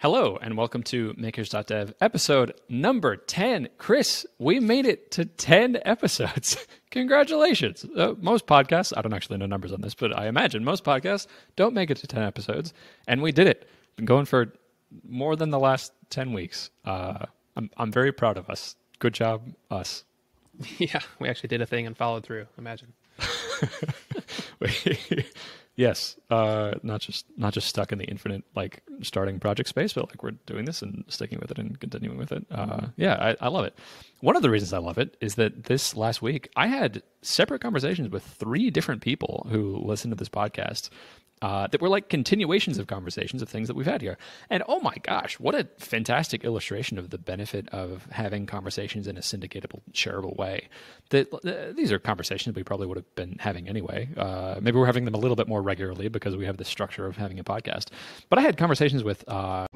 Hello and welcome to Makers.dev episode number 10. Chris, we made it to 10 episodes. Congratulations. Uh, most podcasts, I don't actually know numbers on this, but I imagine most podcasts don't make it to 10 episodes. And we did it. Been going for more than the last 10 weeks. Uh, I'm, I'm very proud of us. Good job, us. Yeah, we actually did a thing and followed through. Imagine. yes, uh, not just not just stuck in the infinite like starting project space, but like we're doing this and sticking with it and continuing with it. Uh, yeah, I, I love it. One of the reasons I love it is that this last week I had separate conversations with three different people who listen to this podcast uh, that were like continuations of conversations of things that we've had here. And oh my gosh, what a fantastic illustration of the benefit of having conversations in a syndicatable, shareable way. That uh, these are conversations we probably would have been having anyway. Uh, maybe we're having them a little bit more regularly because we have the structure of having a podcast. But I had conversations with. Uh,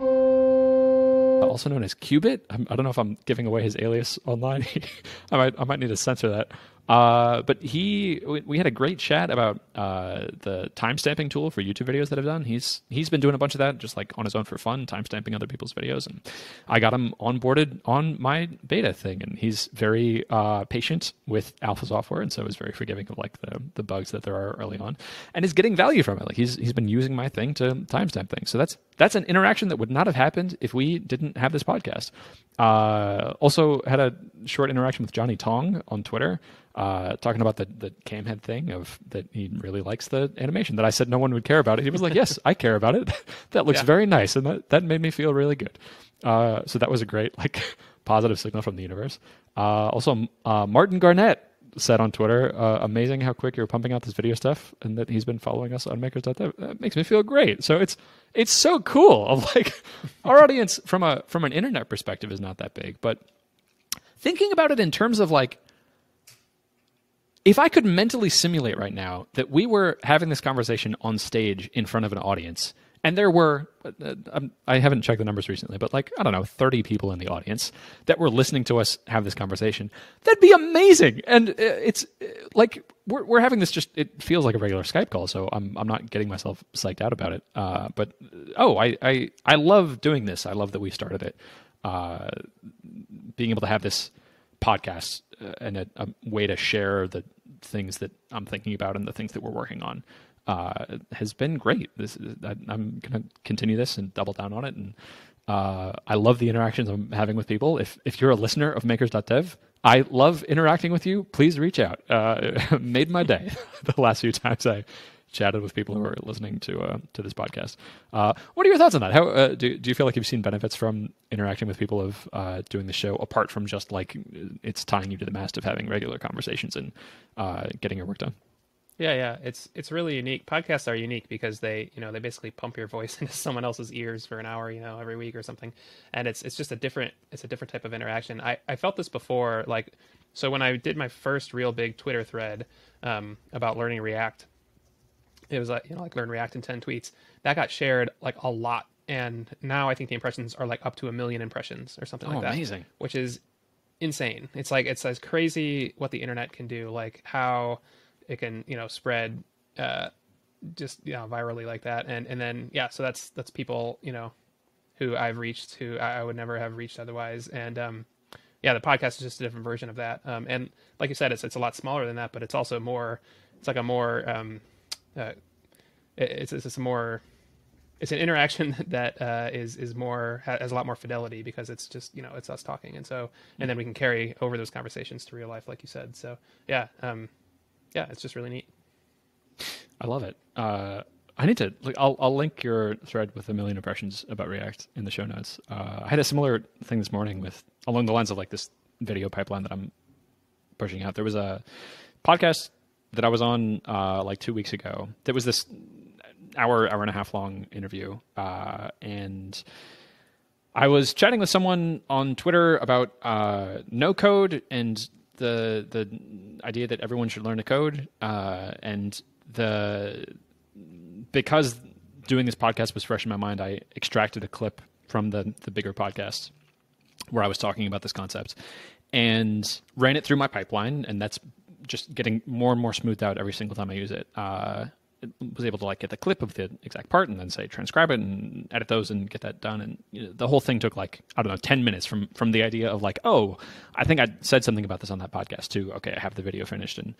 also known as Qubit. I'm, I do not know if I'm giving away his alias online. I might I might need to censor that. Uh, but he, we had a great chat about uh, the timestamping tool for YouTube videos that I've done. He's he's been doing a bunch of that, just like on his own for fun, timestamping other people's videos. And I got him onboarded on my beta thing, and he's very uh, patient with alpha software, and so is very forgiving of like the the bugs that there are early on, and is getting value from it. Like he's he's been using my thing to timestamp things. So that's that's an interaction that would not have happened if we didn't have this podcast. Uh, also had a short interaction with Johnny Tong on Twitter uh, talking about the the Camhead thing of that he really likes the animation that I said no one would care about it. He was like, "Yes, I care about it. that looks yeah. very nice," and that that made me feel really good. Uh, so that was a great like positive signal from the universe. Uh, also, uh, Martin Garnett said on Twitter, uh, "Amazing how quick you're pumping out this video stuff," and that he's been following us on Makers.dev. That makes me feel great. So it's it's so cool. Of like our audience from a from an internet perspective is not that big, but thinking about it in terms of like if I could mentally simulate right now that we were having this conversation on stage in front of an audience, and there were, uh, um, I haven't checked the numbers recently, but like, I don't know, 30 people in the audience that were listening to us have this conversation, that'd be amazing. And uh, it's uh, like, we're, we're having this just, it feels like a regular Skype call, so I'm, I'm not getting myself psyched out about it. Uh, but, oh, I, I, I love doing this. I love that we started it. Uh, being able to have this podcast uh, and a, a, way to share the things that I'm thinking about and the things that we're working on uh, has been great. This I, am going to continue this and double down on it. And uh, I love the interactions I'm having with people. If if you're a listener of Makers.dev, I love interacting with you. Please reach out. Uh, made my day the last few times I chatted with people who are listening to uh, to this podcast. Uh, what are your thoughts on that? How uh, do do you feel like you've seen benefits from interacting with people of uh, doing the show apart from just like it's tying you to the mast of having regular conversations and uh, getting your work done? Yeah, yeah, it's it's really unique. Podcasts are unique because they, you know, they basically pump your voice into someone else's ears for an hour, you know, every week or something, and it's it's just a different it's a different type of interaction. I I felt this before, like, so when I did my first real big Twitter thread um, about learning React, it was like you know like learn React in ten tweets. That got shared like a lot, and now I think the impressions are like up to a million impressions or something oh, like that. Amazing, which is insane. It's like it's as crazy what the internet can do, like how it can you know spread uh, just you know virally like that, and and then yeah, so that's that's people you know who I've reached who I would never have reached otherwise, and um, yeah, the podcast is just a different version of that. Um, and like you said, it's it's a lot smaller than that, but it's also more. It's like a more um, uh, it's it's a more it's an interaction that uh, is is more has a lot more fidelity because it's just you know it's us talking and so and then we can carry over those conversations to real life like you said so yeah um, yeah it's just really neat. I love it. Uh, I need to. Like, I'll I'll link your thread with a million impressions about React in the show notes. Uh, I had a similar thing this morning with along the lines of like this video pipeline that I'm pushing out. There was a podcast that I was on uh, like two weeks ago. There was this hour, hour and a half long interview, uh, and I was chatting with someone on Twitter about uh, no code and the the idea that everyone should learn to code, uh, and the because doing this podcast was fresh in my mind, I extracted a clip from the the bigger podcast where I was talking about this concept and ran it through my pipeline, and that's just getting more and more smoothed out every single time I use it. Uh, was able to like get the clip of the exact part and then say transcribe it and edit those and get that done. And you know, the whole thing took like I don't know ten minutes from from the idea of like oh I think I said something about this on that podcast too. Okay, I have the video finished and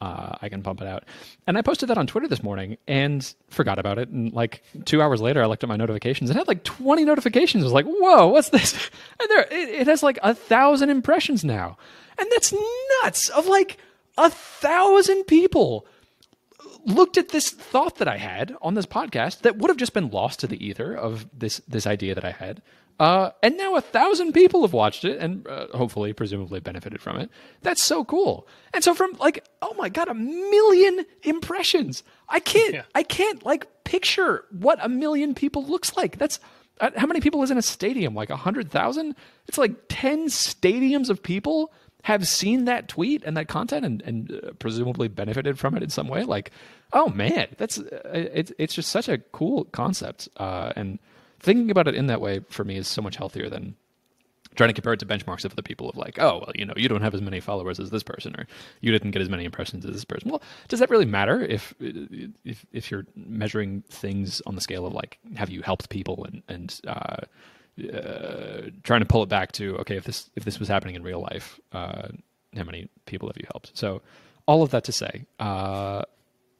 uh, I can pump it out. And I posted that on Twitter this morning and forgot about it. And like two hours later, I looked at my notifications and had like 20 notifications. I was like, whoa, what's this? And there, it, it has like a thousand impressions now. And that's nuts of like a thousand people looked at this thought that I had on this podcast that would have just been lost to the ether of this this idea that I had. Uh, and now a thousand people have watched it and uh, hopefully, presumably, benefited from it. That's so cool. And so, from like, oh my god, a million impressions. I can't, yeah. I can't like picture what a million people looks like. That's uh, how many people is in a stadium? Like a hundred thousand? It's like ten stadiums of people have seen that tweet and that content and, and uh, presumably benefited from it in some way. Like, oh man, that's uh, it's it's just such a cool concept. Uh, and thinking about it in that way for me is so much healthier than trying to compare it to benchmarks of the people of like, oh, well, you know, you don't have as many followers as this person, or you didn't get as many impressions as this person. Well, does that really matter if if if you're measuring things on the scale of like, have you helped people and and uh, uh, trying to pull it back to okay, if this if this was happening in real life, uh, how many people have you helped? So, all of that to say, uh,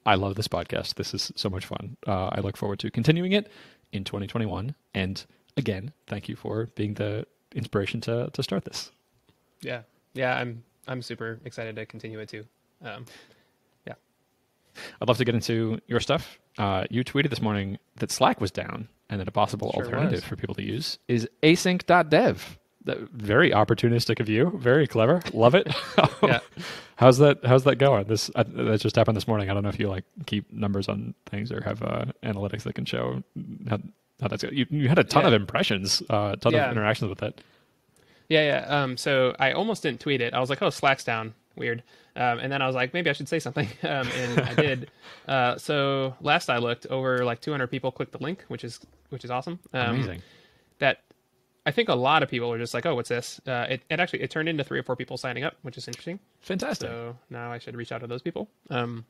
I love this podcast. This is so much fun. Uh, I look forward to continuing it in 2021. And again, thank you for being the inspiration to to start this. Yeah, yeah, I'm I'm super excited to continue it too. Um, I'd love to get into your stuff. Uh, you tweeted this morning that Slack was down, and that a possible sure alternative was. for people to use is async.dev. Very opportunistic of you. Very clever. Love it. yeah. How's that? How's that going? This uh, that just happened this morning. I don't know if you like keep numbers on things or have uh, analytics that can show how, how that's. You, you had a ton yeah. of impressions, uh, a uh, ton yeah. of interactions with it. Yeah, yeah. Um, so I almost didn't tweet it. I was like, "Oh, Slack's down. Weird." Um, and then I was like, maybe I should say something, um, and I did. Uh, so last I looked, over like 200 people clicked the link, which is which is awesome. Um, Amazing. That I think a lot of people are just like, oh, what's this? Uh, it, it actually it turned into three or four people signing up, which is interesting. Fantastic. So now I should reach out to those people. Um,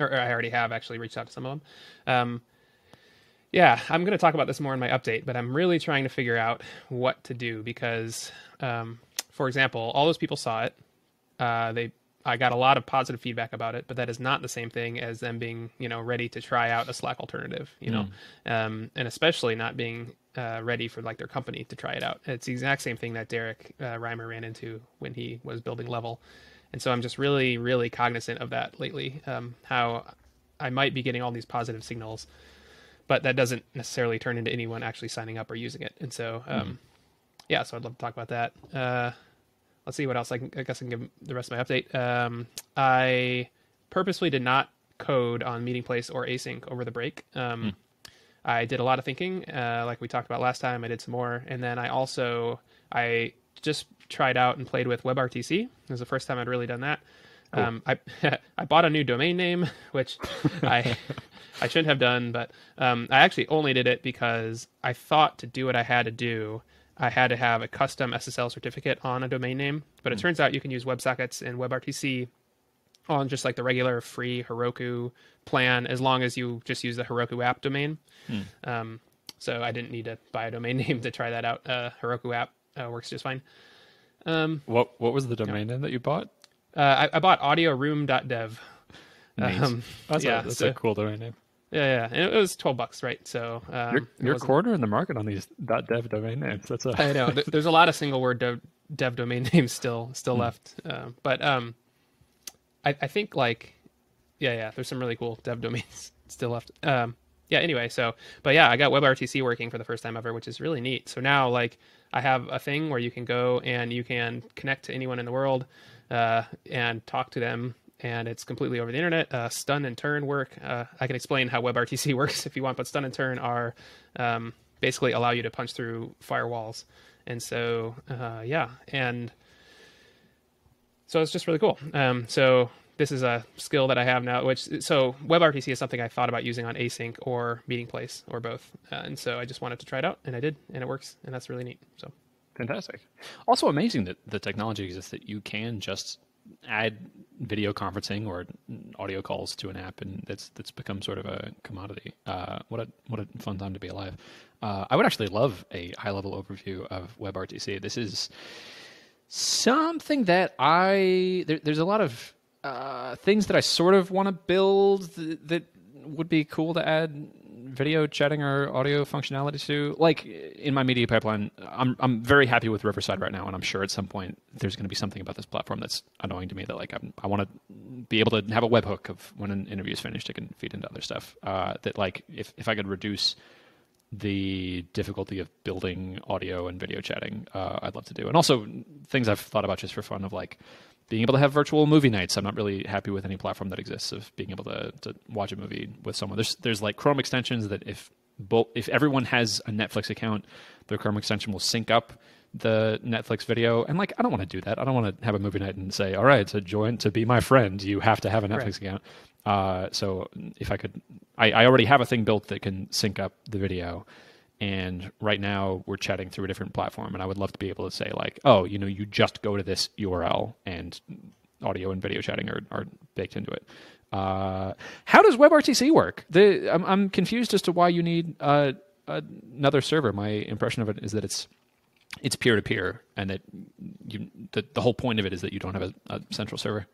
or, or I already have actually reached out to some of them. Um, yeah, I'm going to talk about this more in my update, but I'm really trying to figure out what to do because, um, for example, all those people saw it. Uh, they I got a lot of positive feedback about it, but that is not the same thing as them being, you know, ready to try out a Slack alternative, you know, mm. um, and especially not being uh, ready for like their company to try it out. It's the exact same thing that Derrick uh, Reimer ran into when he was building Level, and so I'm just really, really cognizant of that lately. Um, how I might be getting all these positive signals, but that doesn't necessarily turn into anyone actually signing up or using it. And so, um, mm. yeah, so I'd love to talk about that. Uh, let's see what else I can. I guess I can give the rest of my update. Um, I purposely did not code on Meeting Place or Async over the break. Um, mm. I did a lot of thinking, uh, like we talked about last time. I did some more, and then I also I just tried out and played with WebRTC. It was the first time I'd really done that. Cool. Um, I I bought a new domain name, which I I shouldn't have done, but um, I actually only did it because I thought to do what I had to do, I had to have a custom SSL certificate on a domain name. But it mm. turns out you can use WebSockets and WebRTC on just like the regular free Heroku plan as long as you just use the Heroku app domain. Mm. Um, so I didn't need to buy a domain name to try that out. Uh, Heroku app uh, works just fine. Um, what what was the domain name that you bought? Uh, I, I bought audioroom.dev. Um, that's yeah, a, that's so, a cool domain name. Yeah, yeah, it was twelve bucks, right? So um, you're, you're corner in the market on these .dev domain names. That's a... I know. There's a lot of single word dev, dev domain names still still mm. left, uh, but um, I, I think like, yeah, yeah. There's some really cool dev domains still left. Um, yeah. Anyway, so but yeah, I got WebRTC working for the first time ever, which is really neat. So now like I have a thing where you can go and you can connect to anyone in the world uh, and talk to them and it's completely over the internet. Uh, stun and turn work. Uh, I can explain how WebRTC works if you want, but stun and turn are um, basically allow you to punch through firewalls. And so, uh, yeah, and so it's just really cool. Um, so this is a skill that I have now. Which so WebRTC is something I thought about using on Async or Meeting Place or both, uh, and so I just wanted to try it out, and I did, and it works, and that's really neat. So fantastic. Also amazing that the technology exists that you can just add video conferencing or audio calls to an app, and that's that's become sort of a commodity. Uh, what a what a fun time to be alive! Uh, I would actually love a high level overview of WebRTC. This is something that I there, there's a lot of uh, things that I sort of want to build that, that would be cool to add video chatting or audio functionality to. Like in my media pipeline, I'm I'm very happy with Riverside right now, and I'm sure at some point there's going to be something about this platform that's annoying to me that like I'm, i want to be able to have a webhook of when an interview is finished, it can feed into other stuff. Uh, that like if if I could reduce the difficulty of building audio and video chatting, uh, I'd love to do. And also things I've thought about just for fun of like being able to have virtual movie nights. I'm not really happy with any platform that exists of being able to, to watch a movie with someone. There's there's like Chrome extensions that if both if everyone has a Netflix account, their Chrome extension will sync up the Netflix video. And like I don't want to do that. I don't want to have a movie night and say, all right, to join to be my friend, you have to have a Netflix right. account. Uh, so if I could, I, I already have a thing built that can sync up the video and right now we're chatting through a different platform and i would love to be able to say like oh you know you just go to this url and audio and video chatting are, are baked into it. Uh, how does webrtc work? The, I'm, I'm confused as to why you need uh, another server. My impression of it is that it's it's peer-to-peer and that you the, the whole point of it is that you don't have a, a central server.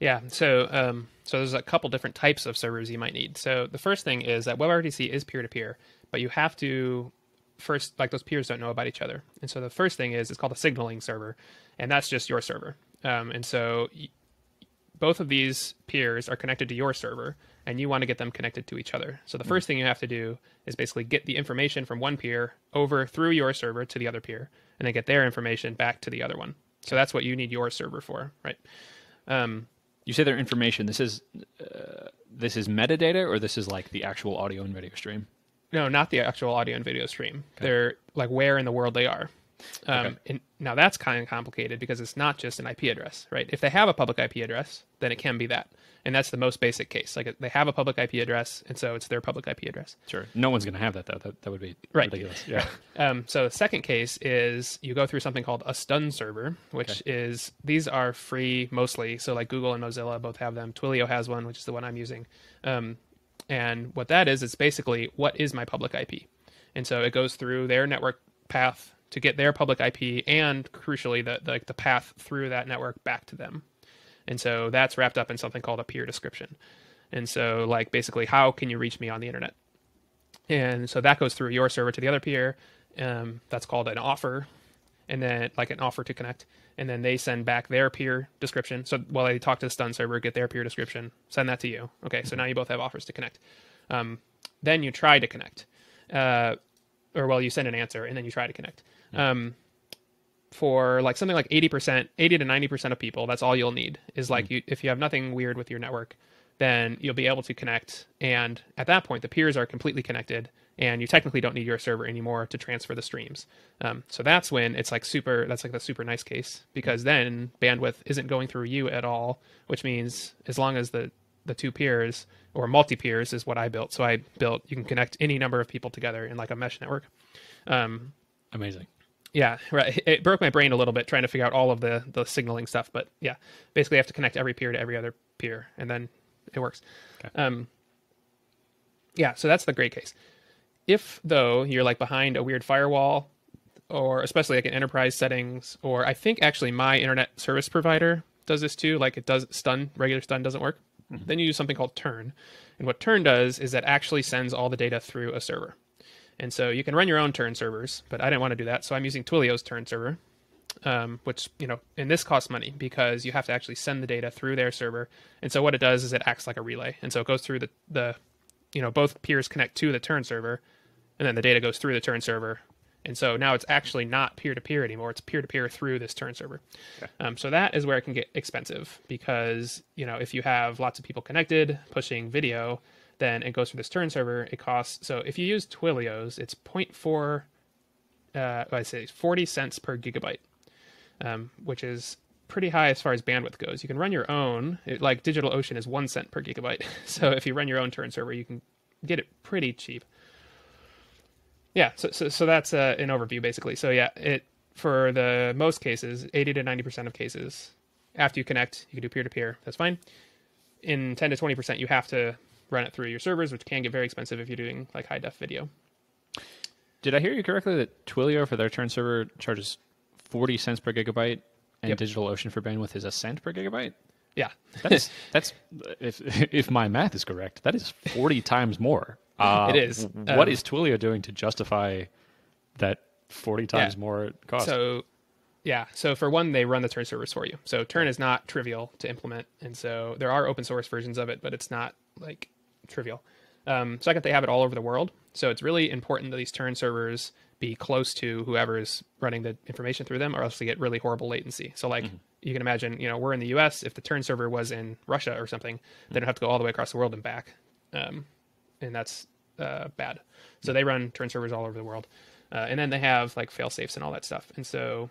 Yeah, so um, so there's a couple different types of servers you might need. So the first thing is that WebRTC is peer to peer, but you have to first like those peers don't know about each other. And so the first thing is it's called a signaling server, and that's just your server. Um, and so y- both of these peers are connected to your server, and you want to get them connected to each other. So the first thing you have to do is basically get the information from one peer over through your server to the other peer, and then get their information back to the other one. So that's what you need your server for, right? Um, you say their information. This is uh, this is metadata, or this is like the actual audio and video stream. No, not the actual audio and video stream. Okay. They're like where in the world they are. Um, okay. and now that's kind of complicated because it's not just an IP address, right? If they have a public IP address, then it can be that, and that's the most basic case. Like they have a public IP address, and so it's their public IP address. Sure, no one's going to have that though. That that would be right. ridiculous. Yeah. um, so the second case is you go through something called a stun server, which okay. is these are free mostly. So like Google and Mozilla both have them. Twilio has one, which is the one I'm using. Um, and what that is, it's basically what is my public IP. And so it goes through their network path to get their public IP and crucially the, the, the path through that network back to them. And so that's wrapped up in something called a peer description. And so like basically how can you reach me on the internet? And so that goes through your server to the other peer. Um, that's called an offer and then like an offer to connect and then they send back their peer description. So while they talk to the stun server get their peer description send that to you. Okay so now you both have offers to connect. Um, then you try to connect uh, or well you send an answer and then you try to connect. Um, for like something like 80% 80 to 90% of people that's all you'll need is like mm-hmm. you, if you have nothing weird with your network then you'll be able to connect. And at that point the peers are completely connected and you technically don't need your server anymore to transfer the streams. Um, so that's when it's like super. That's like the super nice case because then bandwidth isn't going through you at all, which means as long as the the two peers or multi peers is what I built. So I built you can connect any number of people together in like a mesh network. Um, Amazing. Yeah, right. It broke my brain a little bit trying to figure out all of the the signaling stuff, but yeah, basically I have to connect every peer to every other peer, and then it works. Okay. Um, yeah, so that's the great case. If though you're like behind a weird firewall, or especially like in enterprise settings, or I think actually my internet service provider does this too, like it does stun, regular stun doesn't work, mm-hmm. then you use something called turn. And what turn does is that actually sends all the data through a server. And so you can run your own turn servers, but I didn't want to do that, so I'm using Twilio's turn server, um, which you know, and this costs money because you have to actually send the data through their server. And so what it does is it acts like a relay, and so it goes through the the you know both peers connect to the turn server and then the data goes through the turn server. And so now it's actually not peer to peer anymore. It's peer to peer through this turn server. Okay. um, so that is where it can get expensive because you know if you have lots of people connected pushing video then it goes through this turn server. It costs so if you use twilio's it's 0.4 uh, i say? 40 cents per gigabyte um, which is pretty high as far as bandwidth goes. You can run your own, it, like DigitalOcean is one cent per gigabyte. So if you run your own turn server, you can get it pretty cheap. Yeah, so so, so that's uh, an overview basically. So yeah, it for the most cases, 80 to 90 percent of cases, after you connect, you can do peer to peer. That's fine. In 10 to 20 percent, you have to run it through your servers, which can get very expensive if you're doing like high def video. Did I hear you correctly that Twilio for their turn server charges 40 cents per gigabyte and Yep. DigitalOcean for bandwidth is a cent per gigabyte? Yeah, That is that's if if my math is correct, that is 40 times more. Uh, It is. What Um, is Twilio doing to justify that 40 times Yeah. more cost? So, yeah. So for one, they run the Turn servers for you. So Turn is not trivial to implement, and so there are open source versions of it, but it's not like trivial. Um, second, they have it all over the world, so it's really important that these Turn servers be close to whoever is running the information through them, or else they get really horrible latency. So like. You can imagine, you know, we're in the U.S. If the Turn server was in Russia or something, then it'd have to go all the way across the world and back, um, and that's uh, bad. So they run Turn servers all over the world, uh, and then they have like fail safes and all that stuff. And so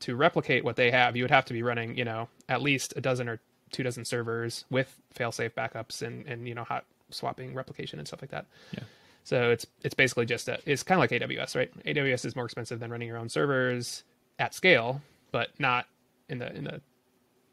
to replicate what they have, you would have to be running, you know, at least a dozen or two dozen servers with fail safe backups and and you know hot swapping replication and stuff like that. Yeah. So it's it's basically just a, it's kind of like AWS, right? AWS is more expensive than running your own servers at scale, but not in the in the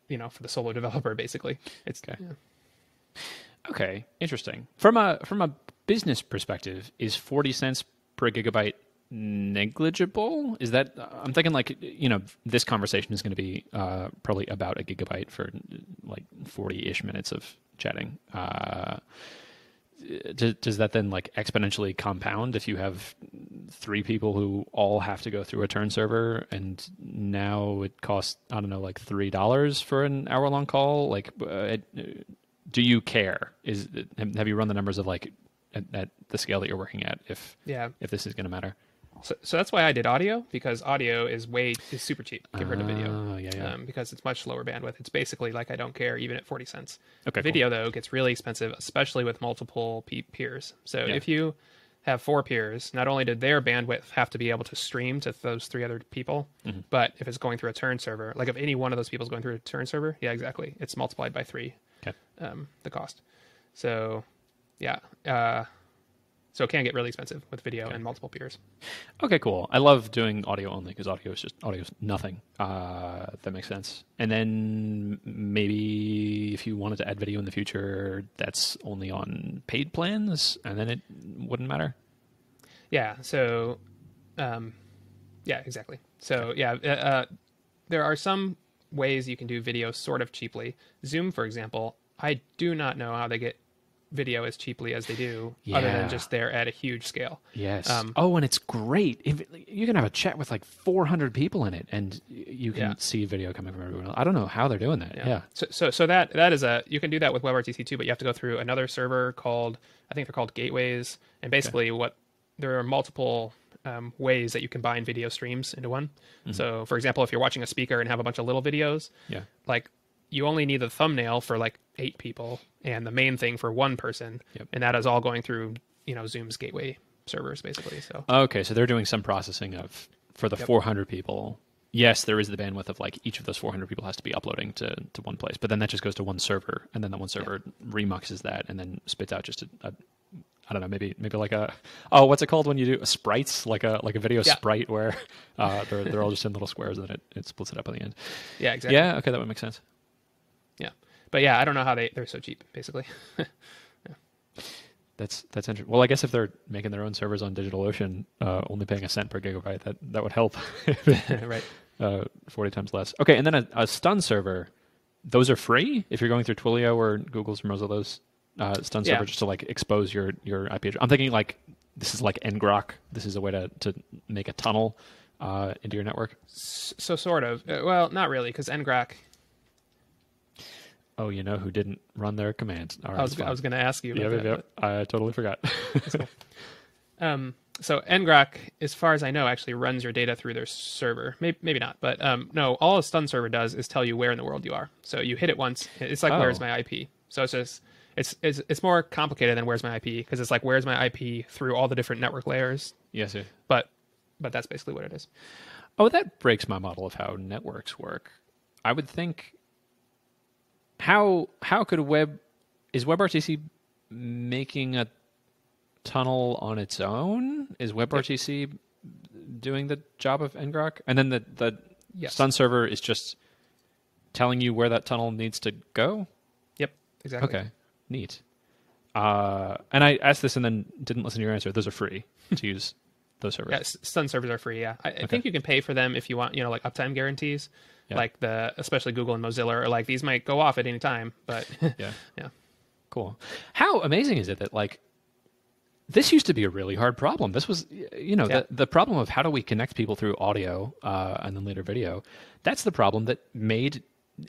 you know for the solo developer basically. It's Okay. yeah. Okay, interesting. From a from a business perspective, is forty cents per gigabyte negligible? Is that I'm thinking like you know this conversation is going to be uh, probably about a gigabyte for like forty ish minutes of chatting. Uh, does, does that then like exponentially compound if you have three people who all have to go through a turn server and now it costs i don't know like three dollars for an hour long call? Like uh, it- do you care? Is have have you run the numbers of like at, at the scale that you're working at if Yeah. if this is going to matter So, so that's why I did audio because audio is way is super cheap compared to video. Oh, yeah, yeah. Um, because it's much lower bandwidth. It's basically like I don't care even at forty cents. Okay, cool. Video though gets really expensive, especially with multiple pe- peers. So Yeah. if you have four peers, not only did their bandwidth have to be able to stream to those three other people, Mm-hmm. but if it's going through a turn server, like if any one of those people is going through a turn server, yeah, exactly, it's multiplied by three okay um, the cost. So, yeah, uh, so it can get really expensive with video and multiple peers. Okay, cool. I love doing audio only because audio is just audio is nothing. Uh, that makes sense. And then maybe if you wanted to add video in the future, that's only on paid plans, and then it wouldn't matter. Yeah. So, um, yeah, exactly. So yeah, uh, uh, there are some ways you can do video sort of cheaply. Zoom, for example, I do not know how they get video as cheaply as they do, other than just they're at a huge scale. Yes. Um, oh, and it's great. If you can have a chat with like 400 people in it, and you can Yeah. see video coming from everyone else. I don't know how they're doing that. Yeah. So, so so that that is a you can do that with WebRTC too, but you have to go through another server called I think they're called gateways, and basically what there are multiple um, ways that you combine video streams into one. So, for example, if you're watching a speaker and have a bunch of little videos, Yeah. like you only need the thumbnail for like eight people and the main thing for one person, Yep. and that is all going through you know Zoom's gateway servers basically. So Okay, so they're doing some processing of for the 400 people. Yes, there is the bandwidth of like each of those 400 people has to be uploading to, to one place, but then that just goes to one server, and then that one server remuxes that and then spits out just a, a I don't know, maybe maybe like a oh, what's it called when you do a sprites like a like a video Yeah. sprite where uh, they're they're all just in little squares and then it, it splits it up at the end. yeah, exactly. Yeah, okay, that would make sense. Yeah. But yeah, I don't know how they they're so cheap basically. That's that's interesting. Well, I guess if they're making their own servers on DigitalOcean, uh, only paying a cent per gigabyte, that that would help. right. uh, 40 times less. Okay, and then a, a stun server, those are free if you're going through Twilio or Google's or Mozilla's uh, stun Yeah. server just to like expose your your IP address. I'm thinking like this is like ngrok. This is a way to to make a tunnel uh, into your network. So sort of. Uh, well, not really, because ngrok. Oh, you know who didn't run their command? All right, I was. I was going to ask you. About yeah, that, yeah, yeah. I totally forgot. but- um, so ngrok, as far as I know, actually runs your data through their server. Maybe, maybe not, but um, no. All a stun server does is tell you where in the world you are. So you hit it once. It's like Oh. where's my IP. So it's just it's it's it's more complicated than where's my IP because it's like where's my IP through all the different network layers. yes. yeah. But but that's basically what it is. Oh, that breaks my model of how networks work. I would think how how could web is WebRTC making a tunnel on its own? Is WebRTC doing the job of ngrok? And then the the Yes. stun server is just telling you where that tunnel needs to go. Yep, exactly. Okay, neat. Uh, and I asked this and then didn't listen to your answer. Those are free to use those servers. Yeah, stun servers are free. Yeah, I, I think you can pay for them if you want, you know, like uptime guarantees, Yeah. like the especially Google and Mozilla are like these might go off at any time, but Yeah. yeah, Cool. How amazing is it that like this used to be a really hard problem. This was, you know, Yeah. the, the problem of how do we connect people through audio uh, and then later video. That's the problem that made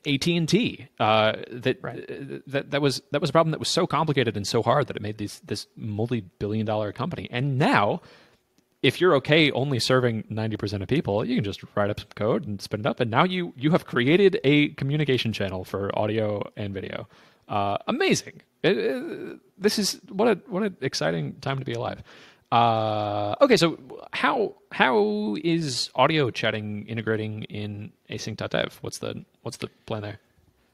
AT and T. Uh, that Right. that that was that was a problem that was so complicated and so hard that it made these this multi billion dollar company. And now, if you're okay only serving 90% of people, you can just write up some code and spin it up. And now you you have created a communication channel for audio and video. Uh, amazing. It- it- this is what a what an exciting time to be alive. Uh, okay, so how how is audio chatting integrating in async.dev? What's the what's the plan there?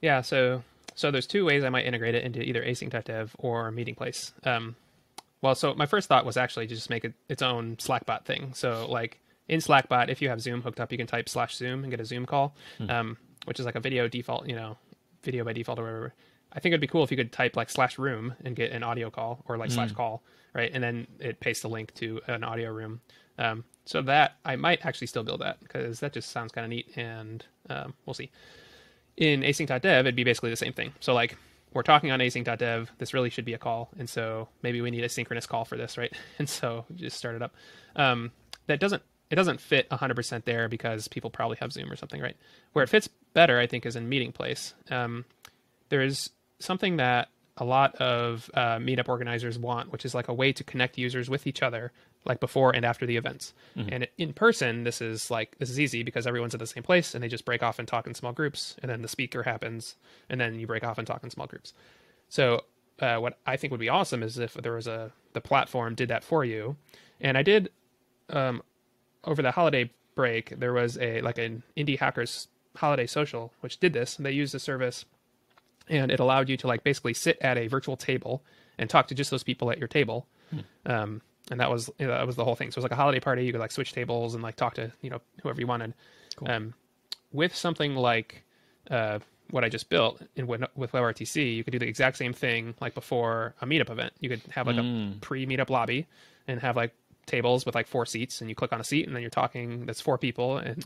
yeah. So so there's two ways I might integrate it into either async.dev or Meeting Place. Um, well, so my first thought was actually to just make it its own Slackbot thing. So like in Slackbot, if you have Zoom hooked up, you can type slash Zoom and get a Zoom call, um, which is like a video default, you know, video by default or whatever. I think it'd be cool if you could type like slash room and get an audio call or like slash call, right? And then it pastes the link to an audio room. Um, so that I might actually still build that because that just sounds kind of neat, and um, we'll see in async.dev, it'd be basically the same thing. So like we're talking on async.dev, this really should be a call, and so maybe we need a synchronous call for this, right? And so just start it up. Um, that doesn't it doesn't fit 100% there because people probably have Zoom or something, right? Where it fits better, I think, is in Meeting Place. Um, there's something that a lot of uh, meetup organizers want, which is like a way to connect users with each other, like before and after the events. And in person, this is like this is easy because everyone's at the same place and they just break off and talk in small groups, and then the speaker happens, and then you break off and talk in small groups. So uh, what I think would be awesome is if there was a the platform did that for you, and I did um, over the holiday break there was a like an indie hackers holiday social which did this. They used the service and it allowed you to like basically sit at a virtual table and talk to just those people at your table. Um, and that was you know, that was the whole thing. So it was like a holiday party. You could like switch tables and like talk to you know whoever you wanted. Um, with something like uh, what I just built in with, with WebRTC, you could do the exact same thing like before a meetup event. You could have like a pre-meetup lobby and have like tables with like four seats, and you click on a seat, and then you're talking. That's four people, and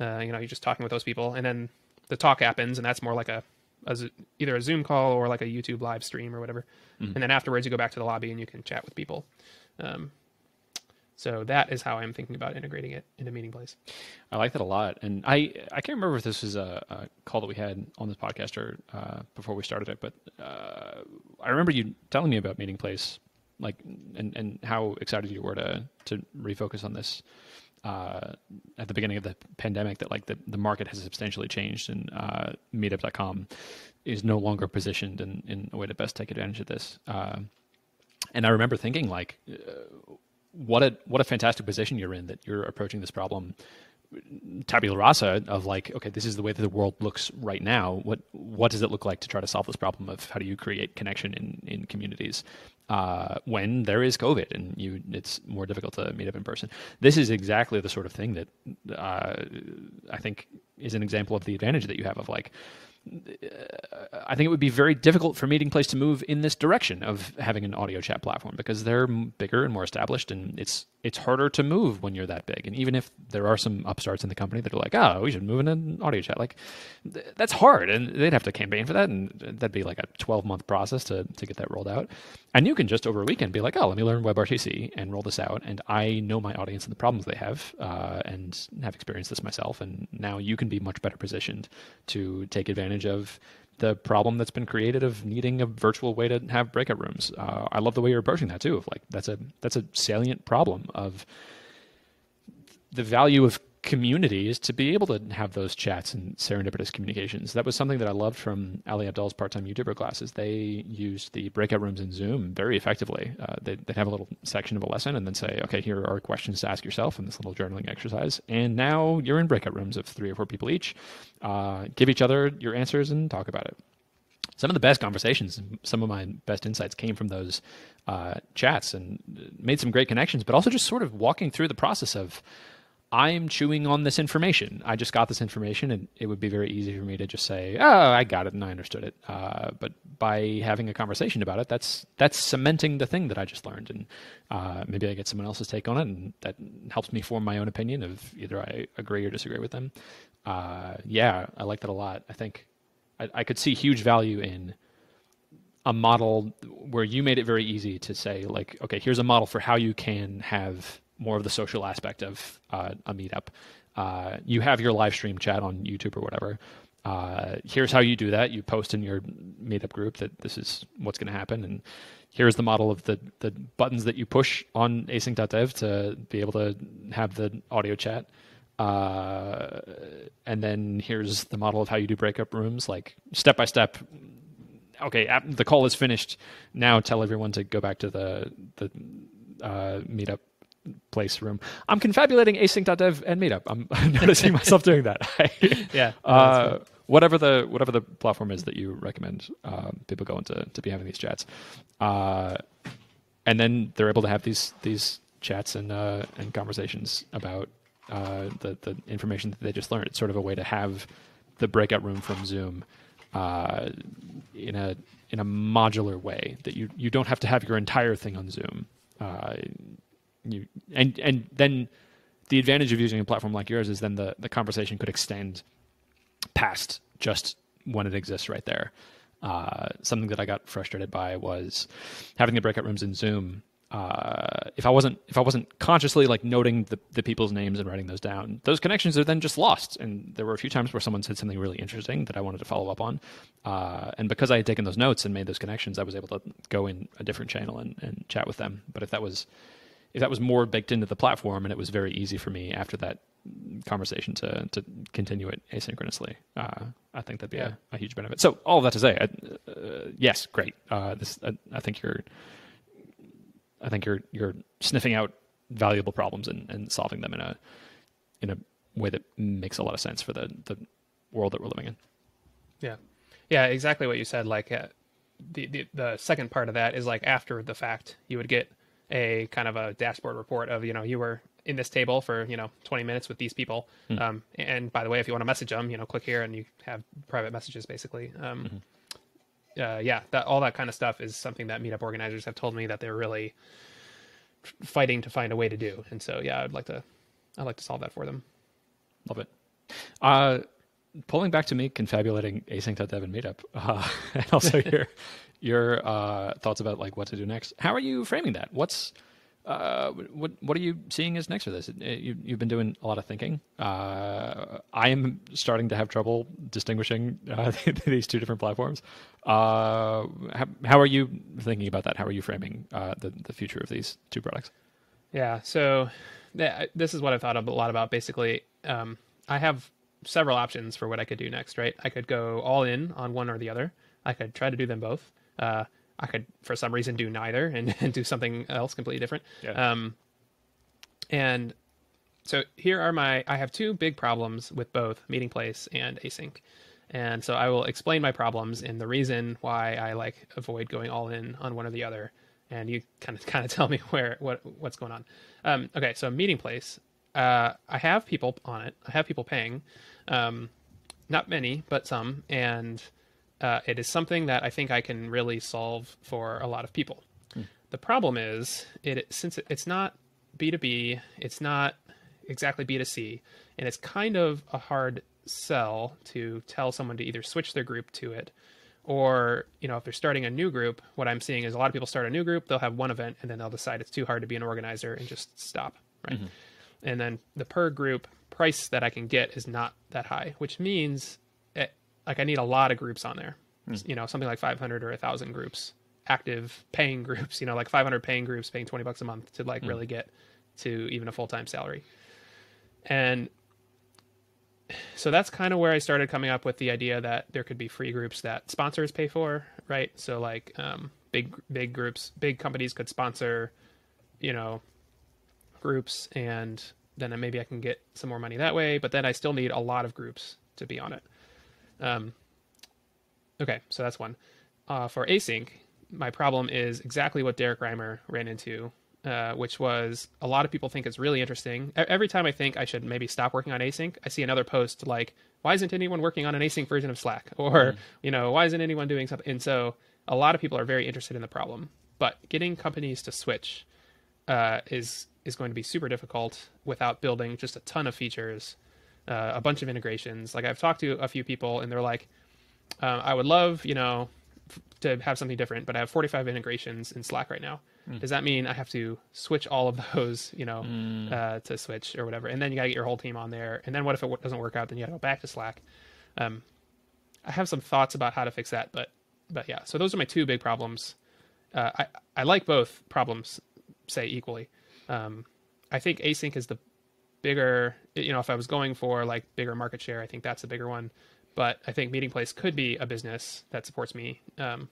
uh, you know you're just talking with those people, and then the talk happens, and that's more like a, a Z- either a Zoom call or like a YouTube live stream or whatever. And then afterwards, you go back to the lobby and you can chat with people. Um, so that is how I'm thinking about integrating it into Meeting Place. I like that a lot, and I I can't remember if this was a, a call that we had on this podcast or uh, before we started it, but uh, I remember you telling me about Meeting Place, like and and how excited you were to to refocus on this uh, at the beginning of the pandemic. That like the the market has substantially changed, and uh, Meetup.com is no longer positioned in in a way to best take advantage of this. Uh, and I remember thinking like what a what a fantastic position you're in that you're approaching this problem. Tabula rasa of like okay this is the way that the world looks right now. What what does it look like to try to solve this problem of how do you create connection in in communities uh, when there is covid and you it's more difficult to meet up in person? This is exactly the sort of thing that uh, i think is an example of the advantage that you have of like I think it would be very difficult for Meeting Place to move in this direction of having an audio chat platform because they're bigger and more established, and it's it's harder to move when you're that big. And even if there are some upstarts in the company that are like, "Oh, we should move in an audio chat," like th- that's hard, and they'd have to campaign for that, and that'd be like a 12 month process to to get that rolled out. And you can just over a weekend be like, "Oh, let me learn WebRTC and roll this out," and I know my audience and the problems they have, uh, and have experienced this myself, and now you can be much better positioned to take advantage of the problem that's been created of needing a virtual way to have breakout rooms. Uh, I love the way you're approaching that too. Of like that's a that's a salient problem of the value of community is to be able to have those chats and serendipitous communications. That was something that I loved from Ali Abdaal's part-time YouTuber classes. They used the breakout rooms in Zoom very effectively. Uh, they'd, they'd have a little section of a lesson and then say, okay, here are questions to ask yourself in this little journaling exercise. And now you're in breakout rooms of three or four people each. Uh, give each other your answers and talk about it some of the best conversations, some of my best insights came from those uh, chats and made some great connections, but also just sort of walking through the process of I'm chewing on this information. I just got this information, and it would be very easy for me to just say, "Oh, I got it and I understood it." Uh, but by having a conversation about it, that's that's cementing the thing that I just learned, and uh, maybe I get someone else's take on it, and that helps me form my own opinion of either I agree or disagree with them. Uh, yeah, I like that a lot. I think I, I could see huge value in a model where you made it very easy to say, like, okay, here's a model for how you can have more of the social aspect of uh, a meetup. Uh, you have your live stream chat on YouTube or whatever. Uh, here's how you do that. You post in your meetup group that this is what's going to happen, and here's the model of the the buttons that you push on async.dev to be able to have the audio chat. Uh, and then here's the model of how you do breakup rooms, like step by step. Okay, the call is finished. Now tell everyone to go back to the the uh, meetup place room. I'm confabulating async.dev and meetup. I'm, noticing myself doing that. yeah. Uh, whatever the whatever the platform is that you recommend uh, people go into to be having these chats, uh, and then they're able to have these these chats and uh, and conversations about uh, the the information that they just learned. It's sort of a way to have the breakout room from Zoom uh, in a in a modular way that you you don't have to have your entire thing on Zoom. Uh, you and and then the advantage of using a platform like yours is then the the conversation could extend past just when it exists right there. Uh, something that I got frustrated by was having the breakout rooms in Zoom. Uh, if I wasn't if I wasn't consciously like noting the, the people's names and writing those down, those connections are then just lost. And there were a few times where someone said something really interesting that I wanted to follow up on. Uh, and because I had taken those notes and made those connections, I was able to go in a different channel and, and chat with them. But if that was that was more baked into the platform and it was very easy for me after that conversation to to continue it asynchronously, uh, I think that'd be yeah. a, a, huge benefit. So all of that to say, uh, yes, great. Uh, this I, I, think you're, I think you're you're sniffing out valuable problems and, and solving them in a in a way that makes a lot of sense for the the world that we're living in. Yeah, yeah, exactly what you said. Like uh, the, the the second part of that is like after the fact, you would get a kind of a dashboard report of you know you were in this table for you know 20 minutes with these people. Mm. um, and by the way if you want to message them you know click here and you have private messages basically. Um, mm-hmm. uh, yeah that all that kind of stuff is something that meetup organizers have told me that they're really fighting to find a way to do. And so yeah i'd like to i'd like to solve that for them. Love it. Uh, pulling back to me confabulating async.dev and meetup uh, and also your your uh, thoughts about like what to do next. How are you framing that? What's uh, what what are you seeing as next for this? You, have been doing a lot of thinking. Uh, I am starting to have trouble distinguishing uh, these two different platforms. Uh, how, how, are you thinking about that? How are you framing uh, the the future of these two products? Yeah, so this is what I've thought a lot about. Basically, um, I have several options for what I could do next. Right, I could go all in on one or the other. I could try to do them both. Uh, I could, for some reason, do neither and, and do something else completely different. Yeah. Um, and so here are my. I have two big problems with both meeting place and async, and so I will explain my problems and the reason why I like avoid going all in on one or the other. And you kind of kind of tell me where what what's going on. Um, okay, so meeting place. Uh, I have people on it. I have people paying. Um, not many, but some, and uh, it is something that I think I can really solve for a lot of people. Hmm. The problem is, it since it's not B two B, it's not exactly B two C, and it's kind of a hard sell to tell someone to either switch their group to it, or you know if they're starting a new group. What I'm seeing is a lot of people start a new group, they'll have one event, and then they'll decide it's too hard to be an organizer and just stop, right? Mm-hmm. And then the per group price that I can get is not that high, which means like I need a lot of groups on there. Mm. You know, something like 500 or 1000 groups, active paying groups, you know, like 500 paying groups paying 20 bucks a month to like mm. really get to even a full-time salary. And so that's kind of where I started coming up with the idea that there could be free groups that sponsors pay for, right? So like um, big big groups, big companies could sponsor, you know, groups, and then maybe I can get some more money that way. But then I still need a lot of groups to be on it. Um, okay, so that's one. Uh, for async, my problem is exactly what Derrick Reimer ran into uh, which was a lot of people think it's really interesting. Every time I think I should maybe stop working on async, I see another post like, "Why isn't anyone working on an async version of Slack?" Or you know, "Why isn't anyone doing something?" And so a lot of people are very interested in the problem, but getting companies to switch uh, is is going to be super difficult without building just a ton of features, uh, a bunch of integrations. Like I've talked to a few people, and they're like, um, "I would love, you know, f- to have something different, but I have 45 integrations in Slack right now. Does that mean I have to switch all of those, you know, uh, to switch or whatever? And then you got to get your whole team on there. And then what if it w- doesn't work out? Then you got to go back to Slack. Um, I have some thoughts about how to fix that, but but yeah. So those are my two big problems. Uh, I I like both problems, say equally. Um, I think async is the bigger. You know, if I was going for like bigger market share, I think that's the bigger one. But I think Meeting Place could be a business that supports me. Um,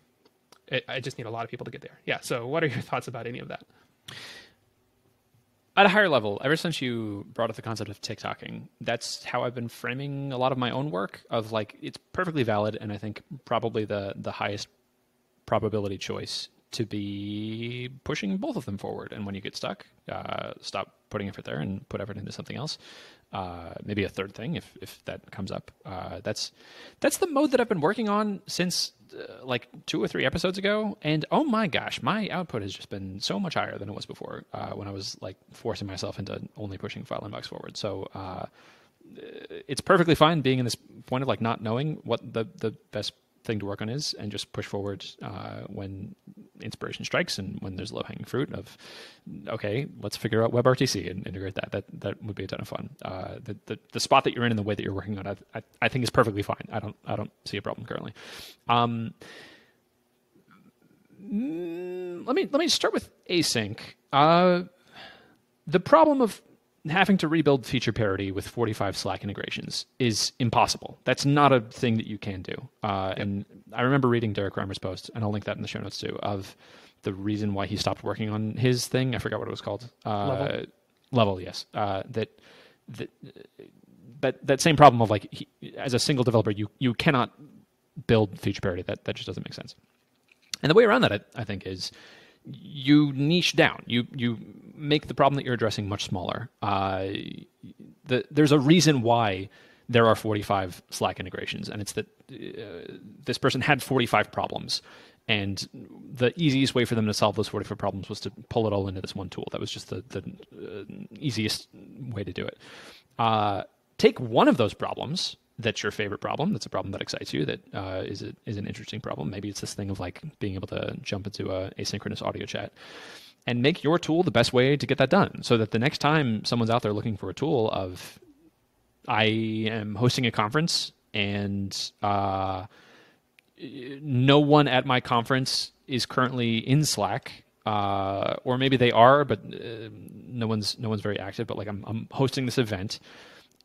it, I just need a lot of people to get there. Yeah. So, what are your thoughts about any of that? at a higher level, ever since you brought up the concept of TikToking, that's how I've been framing a lot of my own work. Of like, it's perfectly valid, and I think probably the the highest probability choice to be pushing both of them forward. And when you get stuck, uh, stop putting effort there and put effort into something else. Uh, maybe a third thing if if that comes up. Uh, that's that's the mode that I've been working on since uh, like two or three episodes ago. And oh my gosh, my output has just been so much higher than it was before uh, when I was like forcing myself into only pushing file inbox forward. So. Uh, it's perfectly fine being in this point of like not knowing what the the best thing to work on is and just push forward uh, when inspiration strikes and when there's low hanging fruit of okay let's figure out WebRTC and integrate that. That that would be a ton of fun. Uh, the, the the spot that you're in and the way that you're working on I, I, I think is perfectly fine. I don't I don't see a problem currently. Um, mm, let me let me start with async. Uh, the problem of having to rebuild feature parity with 45 Slack integrations is impossible. That's not a thing that you can do. Uh, And I remember reading Derrick Reimer's post, and I'll link that in the show notes too, of the reason why he stopped working on his thing. I forgot what it was called. Uh, Level. Level, yes. Uh, that that that that same problem of like he, as a single developer, you you cannot build feature parity. That that just doesn't make sense. And the way around that, I, I think, is you niche down. You you make the problem that you're addressing much smaller. Uh, the, there's a reason why there are 45 Slack integrations, and it's that uh, this person had 45 problems, and the easiest way for them to solve those 45 problems was to pull it all into this one tool. That was just the the uh, easiest way to do it. Uh, take one of those problems that's your favorite problem. That's a problem that excites you. That uh, is a, is an interesting problem. Maybe it's this thing of like being able to jump into a asynchronous audio chat, and make your tool the best way to get that done. So that the next time someone's out there looking for a tool of, I am hosting a conference and uh, no one at my conference is currently in Slack. Uh, or maybe they are, but uh, no one's no one's very active. But like I'm, I'm hosting this event,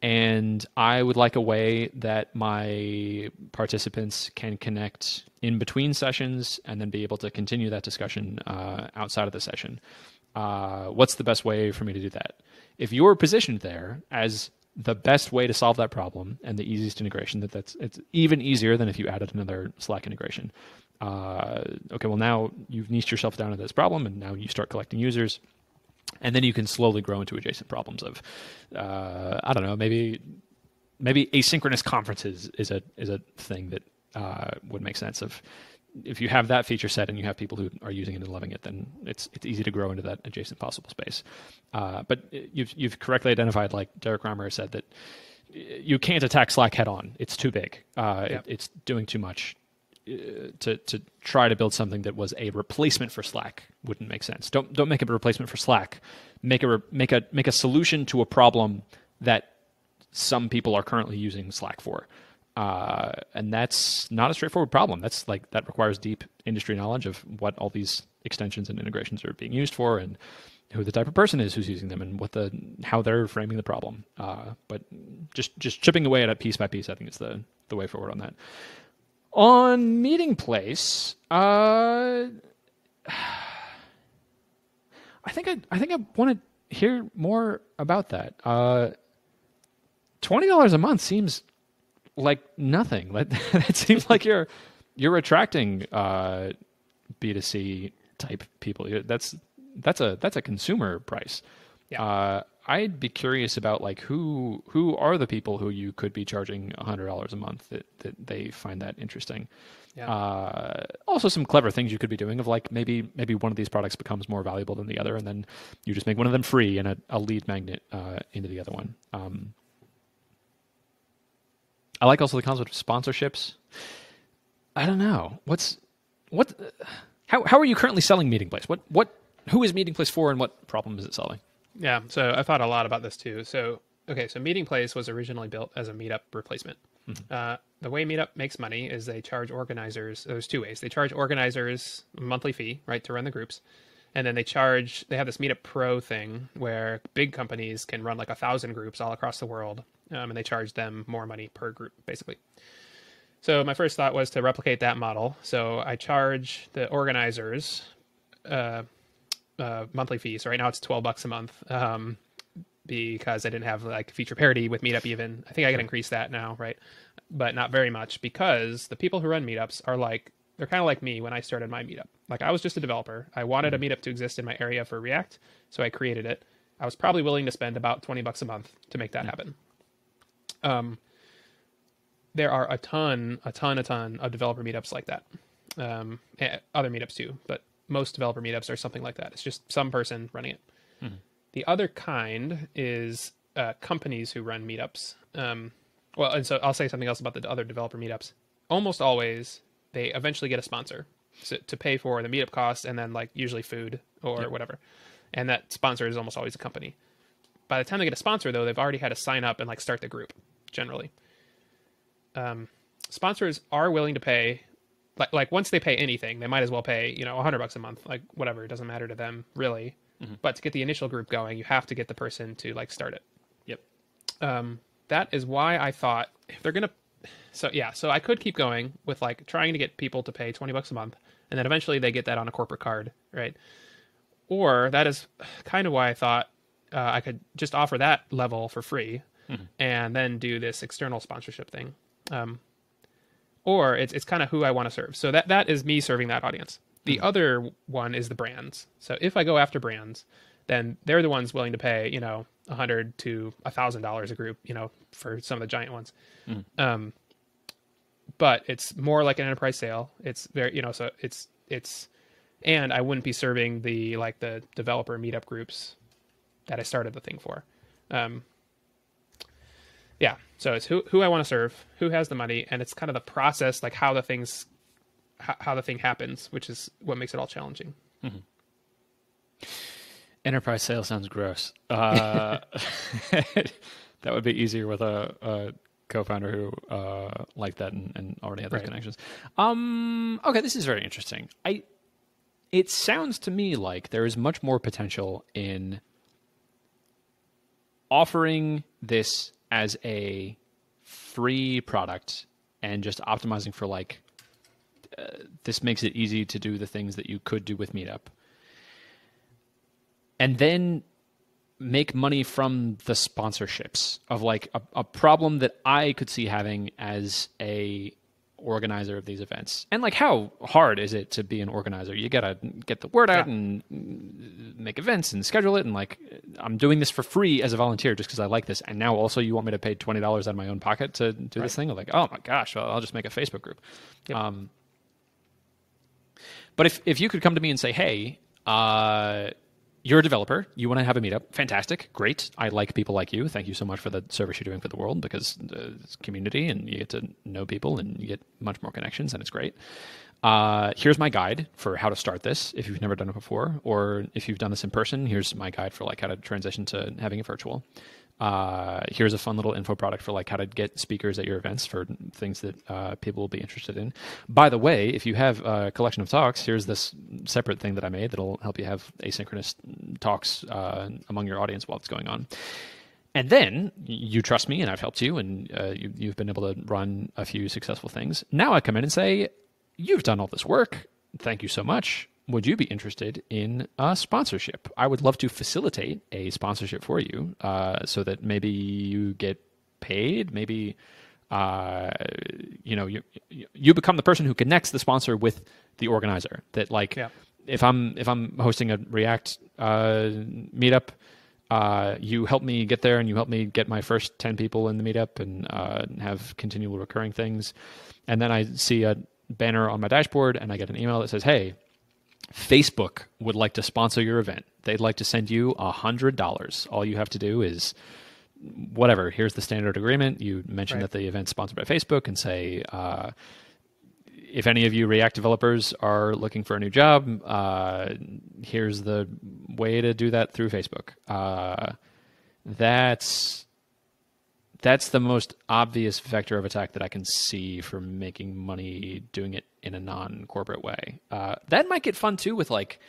and I would like a way that my participants can connect in between sessions and then be able to continue that discussion uh, outside of the session. Uh, what's the best way for me to do that? If you're positioned there as the best way to solve that problem and the easiest integration, that that's it's even easier than if you added another Slack integration. Uh, okay, well now you've niched yourself down to this problem, and now you start collecting users and then you can slowly grow into adjacent problems of uh, I don't know maybe maybe asynchronous conferences is a is a thing that uh, would make sense of if you have that feature set and you have people who are using it and loving it, then it's it's easy to grow into that adjacent possible space. Uh, but you've you've correctly identified, like Derrick Reimer said, that you can't attack Slack head on. It's too big. Uh, Yeah. it, it's doing too much to to try to build something that was a replacement for Slack wouldn't make sense. Don't don't make it a replacement for Slack. Make a make a make a solution to a problem that some people are currently using Slack for. Uh, and that's not a straightforward problem. That's like that requires deep industry knowledge of what all these extensions and integrations are being used for, and who the type of person is who's using them, and what the how they're framing the problem. Uh, but just just chipping away at it piece by piece, I think is the the way forward on that. On Meeting Place, uh, I think I, I think I want to hear more about that. Uh, Twenty dollars a month seems like nothing. That, that seems like you're you're attracting uh, B two C type people. That's that's a that's a consumer price. Yeah. Uh, I'd be curious about like who who are the people who you could be charging hundred dollars a month that that they find that interesting. Yeah. Uh, also, some clever things you could be doing of like maybe maybe one of these products becomes more valuable than the other, and then you just make one of them free and a, a lead magnet uh, into the other one. Um, I like also the concept of sponsorships. I don't know what's what. How how are you currently selling Meeting Place? What what who is Meeting Place for, and what problem is it solving? Yeah, so I thought a lot about this too. So, okay, so Meeting Place was originally built as a meetup replacement. Uh, the way Meetup makes money is they charge organizers. There's two ways. They charge organizers a monthly fee, right, to run the groups, and then they charge. They have this Meetup Pro thing where big companies can run like a thousand groups all across the world, um, and they charge them more money per group, basically. So my first thought was to replicate that model. So I charge the organizers uh, uh, monthly fee. So right now it's twelve bucks a month um, because I didn't have like feature parity with Meetup. Even I think I can increase that now, right? But not very much because the people who run meetups are like they're kind of like me when I started my meetup. Like I was just a developer. I wanted a meetup to exist in my area for React, so I created it. I was probably willing to spend about twenty bucks a month to make that happen. Um, there are a ton, a ton, a ton of developer meetups like that. Um, eh, other meetups too, but most developer meetups are something like that. It's just some person running it. The other kind is uh, companies who run meetups. Um, well, and so I'll say something else about the other developer meetups. Almost always, they eventually get a sponsor so, to pay for the meetup costs and then like usually food or whatever. And that sponsor is almost always a company. By the time they get a sponsor, though, they've already had to sign up and like start the group generally. Um, sponsors are willing to pay like like once they pay anything, they might as well pay you know a hundred bucks a month, like whatever. It doesn't matter to them really. But to get the initial group going, you have to get the person to like start it. Yep. Um, that is why I thought if they're gonna, so yeah, so I could keep going with like trying to get people to pay twenty bucks a month, and then eventually they get that on a corporate card, right? Or that is kind of why I thought uh, I could just offer that level for free, and then do this external sponsorship thing. Um, or it's it's kind of who I want to serve. So that that is me serving that audience. The other one is the brands. So if I go after brands, then they're the ones willing to pay, you know, a hundred to a thousand dollars a group, you know, for some of the giant ones. Um, but it's more like an enterprise sale. It's very, you know, so it's it's, and I wouldn't be serving the like the developer meetup groups that I started the thing for. Um, yeah, so it's who who I want to serve, who has the money, and it's kind of the process, like how the things, how, how the thing happens, which is what makes it all challenging. Enterprise sale sounds gross. Uh, that would be easier with a, a co-founder who uh, liked that and, and already had those Right. connections. Um, okay, this is very interesting. I. It sounds to me like there is much more potential in offering this as a free product and just optimizing for like uh, this makes it easy to do the things that you could do with Meetup. And then make money from the sponsorships of like a, a problem that I could see having as a organizer of these events. And like how hard is it to be an organizer? You got to get the word out Yeah. and mm, make events and schedule it and like I'm doing this for free as a volunteer just cuz I like this and now also you want me to pay $20 out of my own pocket to do this thing? I'm like, "Oh my gosh, well, I'll just make a Facebook group." Um but if if you could come to me and say, "Hey, uh, you're a developer. You want to have a meetup. Fantastic. Great. I like people like you. Thank you so much for the service you're doing for the world because uh, it's community and you get to know people and you get much more connections and it's great. Uh, here's my guide for how to start this if you've never done it before, or if you've done this in person. Here's my guide for like how to transition to having it virtual. Uh, here's a fun little info product for like how to get speakers at your events for things that uh, people will be interested in. By the way, if you have a collection of talks, here's this separate thing that I made that'll help you have asynchronous talks uh, among your audience while it's going on. And then you trust me, and I've helped you, and uh, you, you've been able to run a few successful things. Now I come in and say, "You've done all this work. Thank you so much. Would you be interested in a sponsorship? I would love to facilitate a sponsorship for you, uh, so that maybe you get paid. Maybe uh, you know you you become the person who connects the sponsor with the organizer. That like Yeah. if I'm if I'm hosting a React uh, meetup, uh, you help me get there and you help me get my first 10 people in the meetup and uh, have continual recurring things. And then I see a banner on my dashboard and I get an email that says, hey, Facebook would like to sponsor your event. They'd like to send you $100. All you have to do is whatever. Here's the standard agreement. You mention right. that the event's sponsored by Facebook and say, uh, if any of you React developers are looking for a new job, uh, here's the way to do that through Facebook. Uh, that's that's the most obvious vector of attack that I can see for making money doing it in a non-corporate way. Uh, that might get fun too with like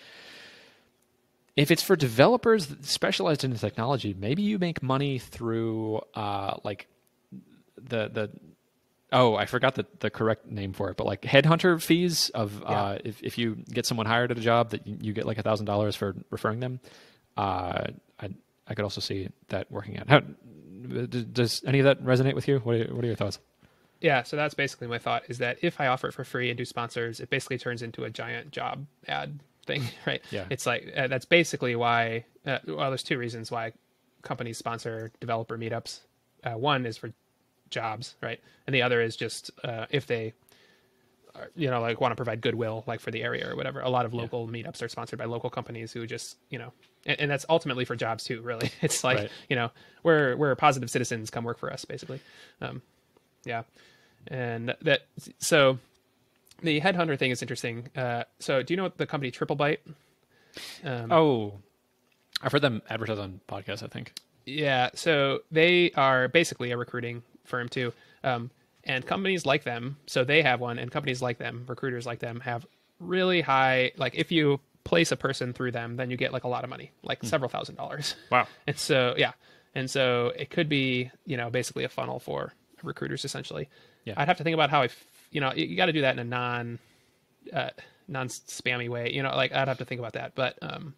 if it's for developers specialized in the technology, maybe you make money through uh, like the the oh I forgot the, the correct name for it, but like headhunter fees of yeah. uh, if if you get someone hired at a job that you, you get like a thousand dollars for referring them. Uh, I I could also see that working out. How does any of that resonate with you? What are, what are your thoughts? Yeah, so that's basically my thought is that if I offer it for free and do sponsors, it basically turns into a giant job ad thing, right? Yeah. It's like uh, that's basically why. Uh, well, there's two reasons why companies sponsor developer meetups. Uh, one is for jobs, right, and the other is just uh, if they, are, you know, like want to provide goodwill, like for the area or whatever. A lot of local yeah. meetups are sponsored by local companies who just, you know, and, and that's ultimately for jobs too. Really, it's like right. you know, we're we're positive citizens. Come work for us, basically. Um, yeah, and that so the headhunter thing is interesting. Uh, so, do you know what the company TripleByte? Um, oh, I've heard them advertise on podcasts. I think. Yeah, so they are basically a recruiting firm too, um, and companies like them. So they have one, and companies like them, recruiters like them, have really high. Like, if you place a person through them, then you get like a lot of money, like mm. several thousand dollars. Wow. And so, yeah, and so it could be, you know, basically a funnel for recruiters essentially. Yeah. I'd have to think about how I you know, you, got to do that in a non, uh, non spammy way. You know, like I'd have to think about that. But, um,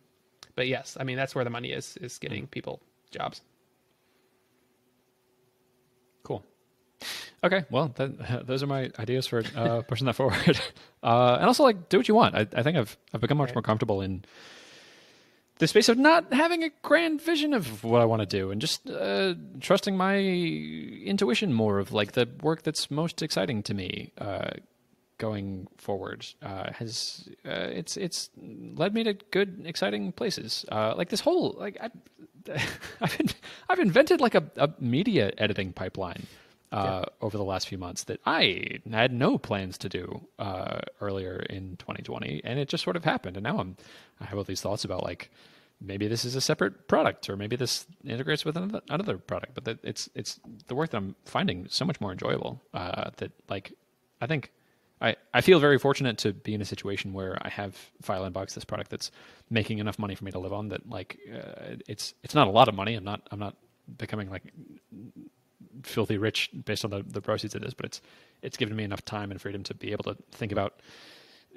but yes, I mean that's where the money is is getting people jobs. Cool. Okay, well, that, those are my ideas for uh, pushing that forward, uh, and also like do what you want. I, I think I've I've become much right. more comfortable in the space of not having a grand vision of what I want to do and just uh, trusting my intuition more of like the work that's most exciting to me uh, going forward uh, has uh, it's it's led me to good exciting places uh, like this whole like I, I've I've invented like a, a media editing pipeline. Uh, yeah. Over the last few months, that I had no plans to do earlier in 2020, and it just sort of happened. And now I'm I have all these thoughts about like maybe this is a separate product or maybe this integrates with another, another product but it's it's the work that i'm finding so much more enjoyable uh, that like i think I, I feel very fortunate to be in a situation where I have File Inbox, this product that's making enough money for me to live on. That like uh, it's it's not a lot of money. I'm not I'm not becoming like filthy rich based on the, the proceeds of this, but it's it's given me enough time and freedom to be able to think about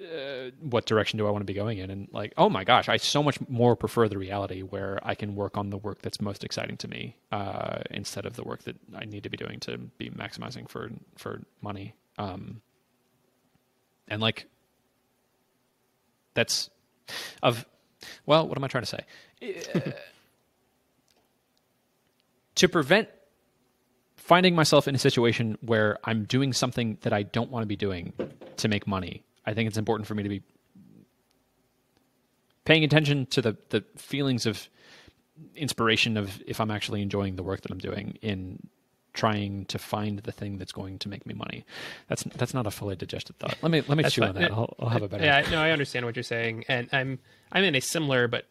uh, what direction do I want to be going in? And like, oh my gosh, I so much more prefer the reality where I can work on the work that's most exciting to me uh, instead of the work that I need to be doing to be maximizing for for money. Um, and like, that's of well, what am I trying to say? To prevent finding myself in a situation where I'm doing something that I don't want to be doing to make money I think it's important for me to be paying attention to the the feelings of inspiration of if I'm actually enjoying the work that I'm doing in trying to find the thing that's going to make me money. That's that's not a fully digested thought. Let me let me chew fine. on that. I'll, I'll, have a better. Yeah, no, I understand what you're saying, and I'm I'm in a similar but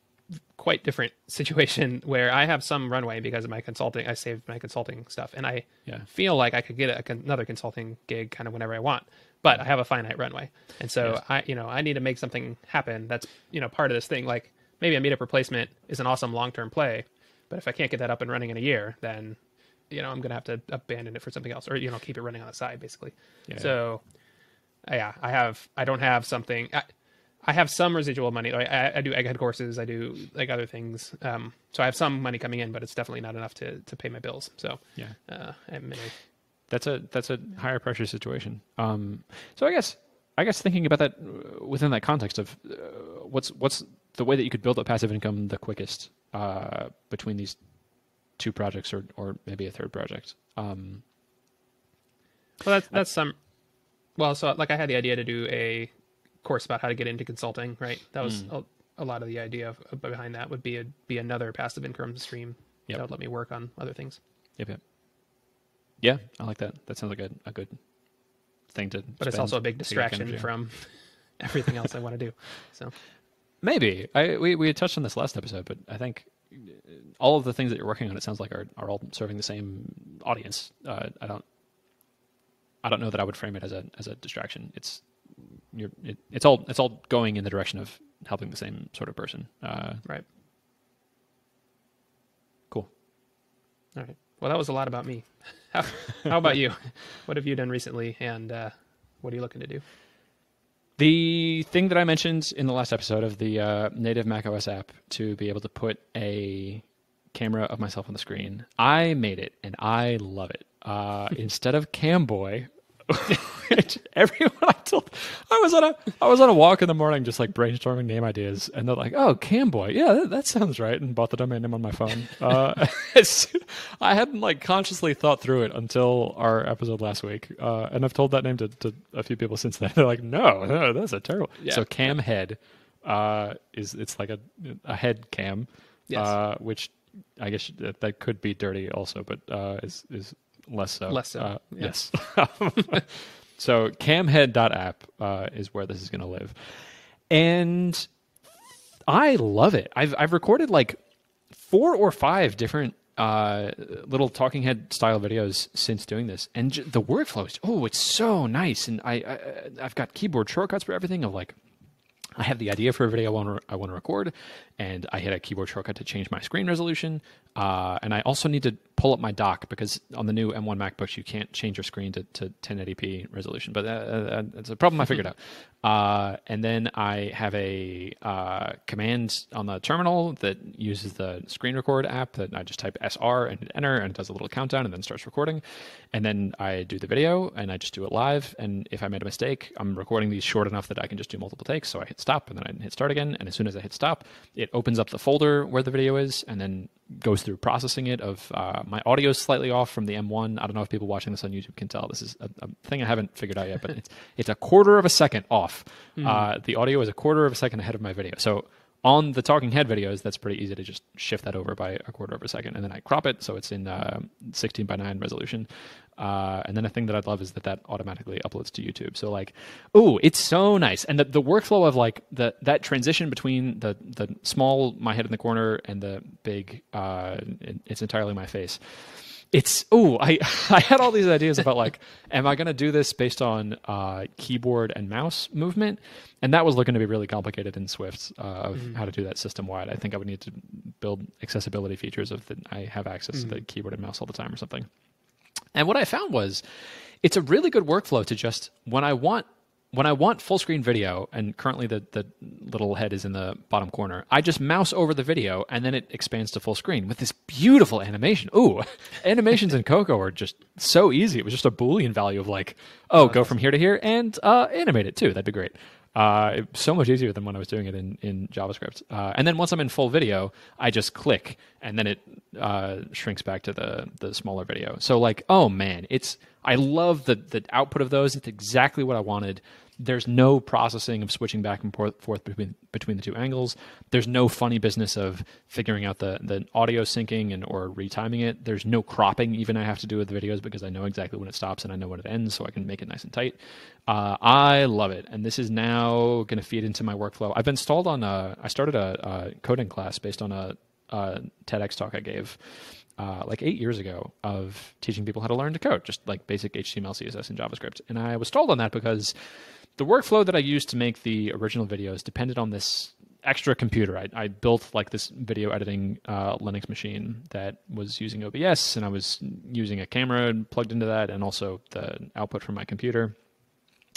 quite different situation where I have some runway because of my consulting. I saved my consulting stuff, and I yeah. feel like I could get a, another consulting gig kind of whenever I want but I have a finite runway, and so yes. I, you know, I need to make something happen. That's you know part of this thing. Like maybe a meetup replacement is an awesome long term play, but if I can't get that up and running in a year, then you know I'm gonna have to abandon it for something else, or you know keep it running on the side basically. Yeah. So yeah, I have I don't have something. I, I have some residual money. I, I do egghead courses. I do like other things. Um, so I have some money coming in, but it's definitely not enough to to pay my bills. So yeah, uh, a that's a that's a higher pressure situation. Um, so I guess I guess thinking about that uh, within that context of uh, what's what's the way that you could build up passive income the quickest uh, between these two projects or or maybe a third project. Um, well, that's that's some. Well, so like I had the idea to do a course about how to get into consulting, right? That was Mm. a, a lot of the idea of, behind that would be a, be another passive income stream Yep. that would let me work on other things. yep, yep. Yeah, I like that. That sounds like a, a good thing to. But it's also a big distraction from everything else I want to do. So Maybe I we we had touched on this last episode, but I think uh, all of the things that you're working on, it sounds like are are all serving the same audience. Uh, I don't I don't know that I would frame it as a as a distraction. It's you're it, it's all it's all going in the direction of helping the same sort of person. Uh, right. cool. All right. Well, that was a lot about me. How, how about you? What have you done recently, and uh, what are you looking to do? The thing that I mentioned in the last episode of the uh, native macOS app to be able to put a camera of myself on the screen, I made it and I love it. Uh, instead of Camboy, which everyone I I was on a I was on a walk in the morning, just like brainstorming name ideas, and they're like, "Oh, Camboy, yeah, that, that sounds right," and bought the domain name on my phone. Uh, I hadn't like consciously thought through it until our episode last week, uh, and I've told that name to, to a few people since then. They're like, "No, no, that's a terrible." Yeah. So Cam Head uh, is it's like a a head cam, Yes. uh, which I guess that, that could be dirty also, but uh, is is less so. Less so, Uh, yeah. Yes. so camhead.app uh, is where this is going to live, and I love it. I've I've recorded like four or five different uh, little talking head style videos since doing this, and j- the workflow is oh, it's so nice, and I, I I've got keyboard shortcuts for everything. Of like, I have the idea for a video I want to I want to record, and I hit a keyboard shortcut to change my screen resolution. Uh, and I also need to pull up my dock because on the new M1 MacBooks you can't change your screen to, to 1080p resolution. But uh, uh, it's a problem I figured out. Uh, and then I have a uh, command on the terminal that uses the screen record app that I just type SR and hit enter and it does a little countdown and then starts recording. And then I do the video and I just do it live. And if I made a mistake, I'm recording these short enough that I can just do multiple takes. So I hit stop and then I hit start again. And as soon as I hit stop, it opens up the folder where the video is and then goes through processing it of uh, my audio is slightly off from the M1. I don't know if people watching this on YouTube can tell. This is a, a thing I haven't figured out yet, but it's, it's a quarter of a second off. Uh, the audio is a quarter of a second ahead of my video. So on the talking head videos, that's pretty easy to just shift that over by a quarter of a second, and then I crop it so it's in uh, 16 by 9 resolution. Uh, and then a thing that I'd love is that that automatically uploads to YouTube. So like, oh, it's so nice, and the, the workflow of like the that transition between the the small my head in the corner and the big uh, it- it's entirely my face it's oh I I had all these ideas about like am I going to do this based on uh, keyboard and mouse movement and that was looking to be really complicated in Swift uh, of how to do that system wide. I think I would need to build accessibility features of that I have access to the keyboard and mouse all the time or something. And what I found was it's a really good workflow to just when I want when I want full screen video, and currently the, the little head is in the bottom corner, I just mouse over the video and then it expands to full screen with this beautiful animation. Ooh, animations in Cocoa are just so easy. It was just a Boolean value of like, oh, go from here to here and uh, animate it too. That'd be great. Uh, so much easier than when I was doing it in, in JavaScript. Uh, and then once I'm in full video, I just click and then it uh, shrinks back to the the smaller video. So like, oh man, it's I love the the output of those. It's exactly what I wanted. There's no processing of switching back and forth, between between the two angles. There's no funny business of figuring out the the audio syncing and or retiming it. There's no cropping even I have to do with the videos because I know exactly when it stops and I know when it ends, so I can make it nice and tight. Uh, I love it, and this is now going to feed into my workflow. I've installed on a. I started a, a coding class based on a, a TEDx talk I gave uh, like eight years ago of teaching people how to learn to code, just like basic HTML, CSS, and JavaScript. And I was stalled on that because the workflow that I used to make the original videos depended on this extra computer. I, I built like this video editing uh, Linux machine that was using OBS, and I was using a camera plugged into that, and also the output from my computer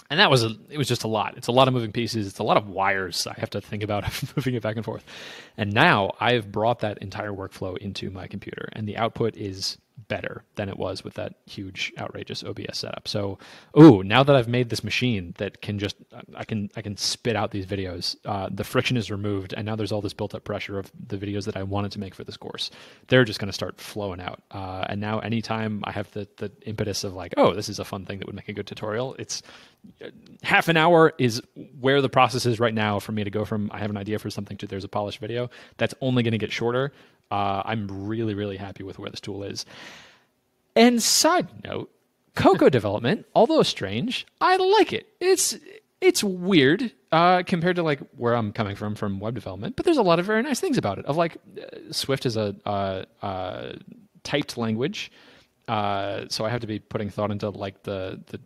and that was a, it was just a lot. It's a lot of moving pieces. It's a lot of wires I have to think about moving it back and forth. And now I've brought that entire workflow into my computer, and the output is better than it was with that huge, outrageous OBS setup. So, ooh, now that I've made this machine that can just I can I can spit out these videos, uh, the friction is removed, and now there's all this built-up pressure of the videos that I wanted to make for this course. They're just going to start flowing out. Uh, and now, anytime I have the the impetus of like, oh, this is a fun thing that would make a good tutorial, it's half an hour is where the process is right now for me to go from I have an idea for something to there's a polished video. That's only going to get shorter. Uh, I'm really, really happy with where this tool is. And side note, Cocoa development, although strange, I like it. It's it's weird uh, compared to like where I'm coming from from web development, but there's a lot of very nice things about it. Of like, uh, Swift is a uh, uh, typed language, uh, so I have to be putting thought into like the the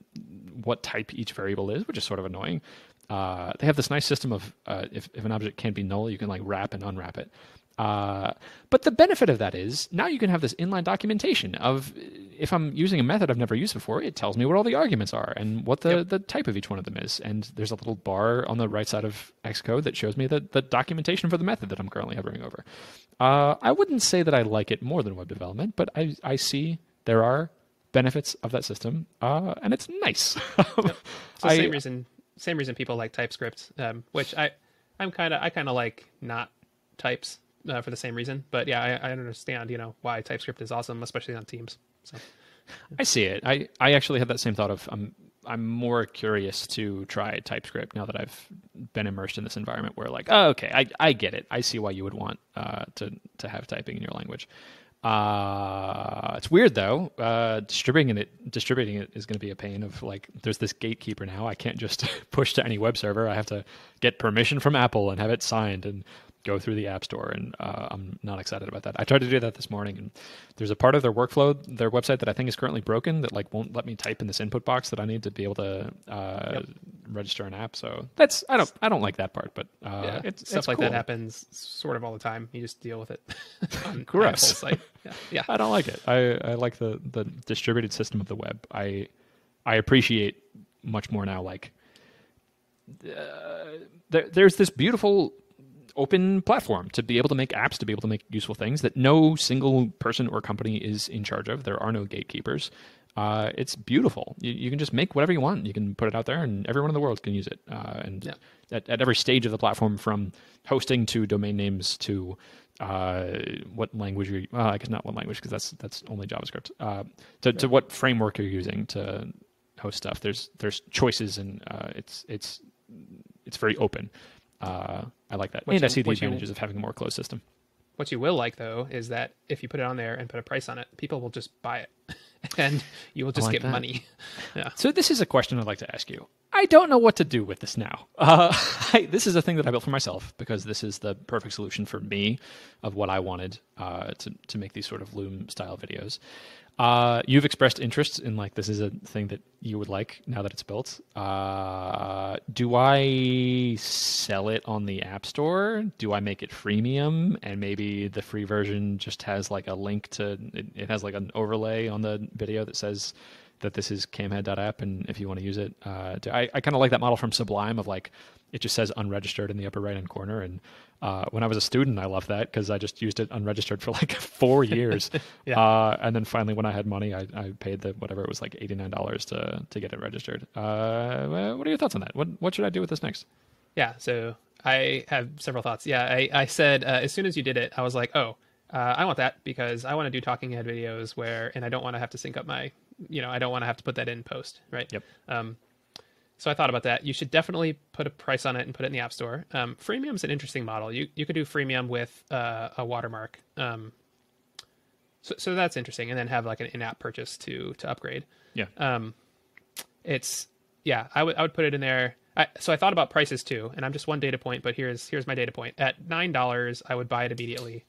what type each variable is, which is sort of annoying. Uh, they have this nice system of if if an object can't be null, you can like wrap and unwrap it. Uh, but the benefit of that is now you can have this inline documentation of if I'm using a method I've never used before, it tells me what all the arguments are and what the, yep. the type of each one of them is. And there's a little bar on the right side of Xcode that shows me the, the documentation for the method that I'm currently hovering over. Uh, I wouldn't say that I like it more than web development, but I, I see there are benefits of that system, uh, and it's nice. yep. So I, same reason, same reason people like TypeScript, um, which I, I'm kind of, I kind of like not types uh, for the same reason. But yeah, I, I, understand, you know, why TypeScript is awesome, especially on Teams. So I see it. I, I actually had that same thought of I'm I'm more curious to try TypeScript now that I've been immersed in this environment where like, oh, okay, I I get it. I see why you would want uh, to to have typing in your language. Uh, it's weird though. Uh, distributing it, distributing it is going to be a pain. Of like, there's this gatekeeper now. I can't just push to any web server. I have to get permission from Apple and have it signed, and go through the app store and uh, i'm not excited about that. I tried to do that this morning and there's a part of their workflow their website that i think is currently broken that like won't let me type in this input box that i need to be able to uh, yep. register an app. So that's i don't i don't like that part but uh, yeah, it's, stuff it's like cool. that happens sort of all the time. You just deal with it gross. yeah. yeah. I don't like it. I i like the the distributed system of the web. I i appreciate much more now like uh, there, there's this beautiful open platform to be able to make apps, to be able to make useful things that no single person or company is in charge of. There are no gatekeepers. Uh, it's beautiful. You, you, can just make whatever you want. You can put it out there, and everyone in the world can use it. Uh, and yeah. at, at, every stage of the platform, from hosting to domain names to uh, what language you're, well, I guess not what language because that's that's only JavaScript. Uh, to, right. to what framework you're using to host stuff. There's there's choices, and uh, it's it's it's very open. Uh, I like that. What and you, I see the advantages you, of having a more closed system. What you will like though is that if you put it on there and put a price on it, people will just buy it, and you will just like get that. money. yeah. So this is a question I'd like to ask you. I don't know what to do with this now. Uh, I, this is a thing that I built for myself because this is the perfect solution for me of what I wanted uh, to to make these sort of Loom style videos. Uh, you've expressed interest in like this is a thing that you would like now that it's built. Uh, do I sell it on the App Store? Do I make it freemium and maybe the free version just has like a link to it, it has like an overlay on the video that says that this is camhead.app and if you want to use it, uh, I, I kind of like that model from Sublime of like it just says unregistered in the upper right hand corner and uh, when I was a student, I loved that because I just used it unregistered for like four years. yeah. uh, and then finally, when I had money, I, I paid the whatever it was like eighty nine dollars to to get it registered. Uh, what are your thoughts on that? What what should I do with this next? Yeah, so I have several thoughts. Yeah, I I said uh, as soon as you did it, I was like, oh, uh, I want that because I want to do talking head videos where, and I don't want to have to sync up my, you know, I don't want to have to put that in post, right? Yep. Um, so I thought about that. You should definitely put a price on it and put it in the app store. Um, freemium is an interesting model. You you could do freemium with uh, a watermark. Um, so so that's interesting, and then have like an in-app purchase to to upgrade. Yeah. Um, it's yeah. I would I would put it in there. I, so I thought about prices too, and I'm just one data point, but here's here's my data point. At nine dollars, I would buy it immediately.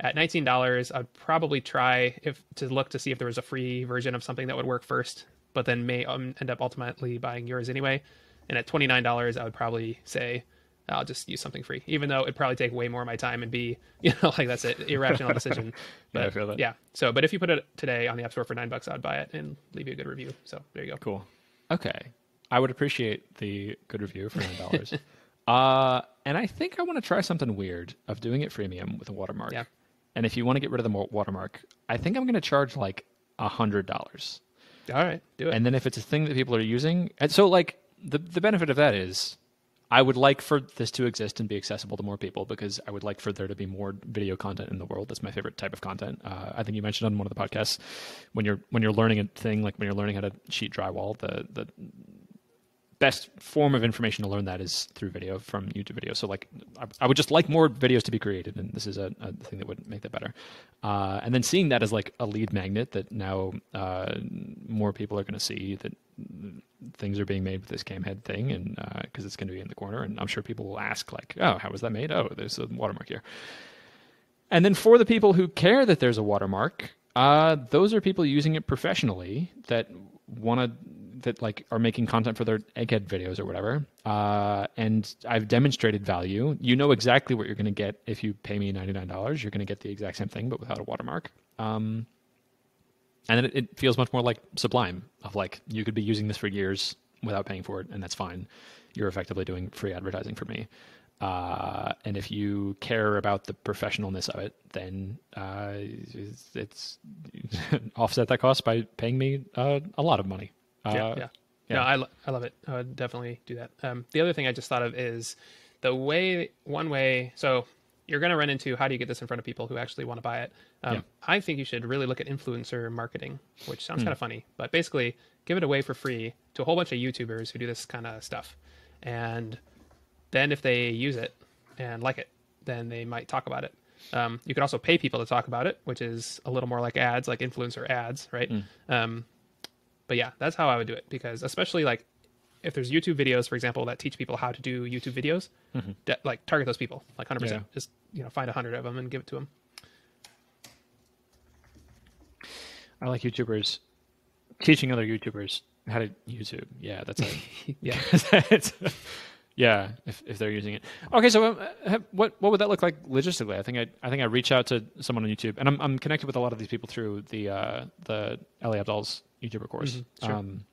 At nineteen dollars, I'd probably try if to look to see if there was a free version of something that would work first but then may um, end up ultimately buying yours anyway. And at twenty nine dollars, I would probably say I'll just use something free, even though it'd probably take way more of my time and be, you know, like that's an irrational decision. But yeah, I feel that. Yeah. So, but if you put it today on the App Store for nine bucks, I'd buy it and leave you a good review. So there you go. Cool. Okay. I would appreciate the good review for nine dollars. uh, and I think I want to try something weird of doing it freemium with a watermark. Yeah. And if you want to get rid of the watermark, I think I'm going to charge like a hundred dollars. All right, do it. And then if it's a thing that people are using, and so like the the benefit of that is, I would like for this to exist and be accessible to more people because I would like for there to be more video content in the world. That's my favorite type of content. Uh, I think you mentioned on one of the podcasts when you're when you're learning a thing like when you're learning how to sheet drywall, the the best form of information to learn that is through video from YouTube video. So like, I, I would just like more videos to be created, and this is a, a thing that would make that better. Uh, and then seeing that as like a lead magnet that now uh, more people are going to see that things are being made with this cam head thing, and because uh, it's going to be in the corner, and I'm sure people will ask like, oh, how was that made? Oh, there's a watermark here. And then for the people who care that there's a watermark, uh, those are people using it professionally that want to that like are making content for their egghead videos or whatever. Uh, and I've demonstrated value. You know exactly what you're going to get if you pay me ninety nine dollars. You're going to get the exact same thing, but without a watermark. Um, and it, it feels much more like Sublime of like you could be using this for years without paying for it, and that's fine. You're effectively doing free advertising for me. Uh, and if you care about the professionalness of it, then uh, it's, it's offset that cost by paying me uh, a lot of money. Uh, yeah, yeah. yeah. No, I, lo- I love it. I would definitely do that. Um, the other thing I just thought of is the way, one way, so you're going to run into how do you get this in front of people who actually want to buy it. Um, yeah. I think you should really look at influencer marketing, which sounds mm. kind of funny, but basically give it away for free to a whole bunch of YouTubers who do this kind of stuff. And then if they use it and like it, then they might talk about it. Um, you can also pay people to talk about it, which is a little more like ads, like influencer ads, right? Mm. But yeah, that's how I would do it because especially like if there's YouTube videos, for example, that teach people how to do YouTube videos, mm-hmm. like target those people, like 100%. Just you know, find a hundred of them and give it to them. I like YouTubers teaching other YouTubers how to YouTube. Yeah, that's it. yeah, yeah. If if they're using it, okay. So um, have, what what would that look like logistically? I think I I think I reach out to someone on YouTube, and I'm I'm connected with a lot of these people through the uh, the Ali Abdaal's YouTuber course. Mm-hmm, sure. um,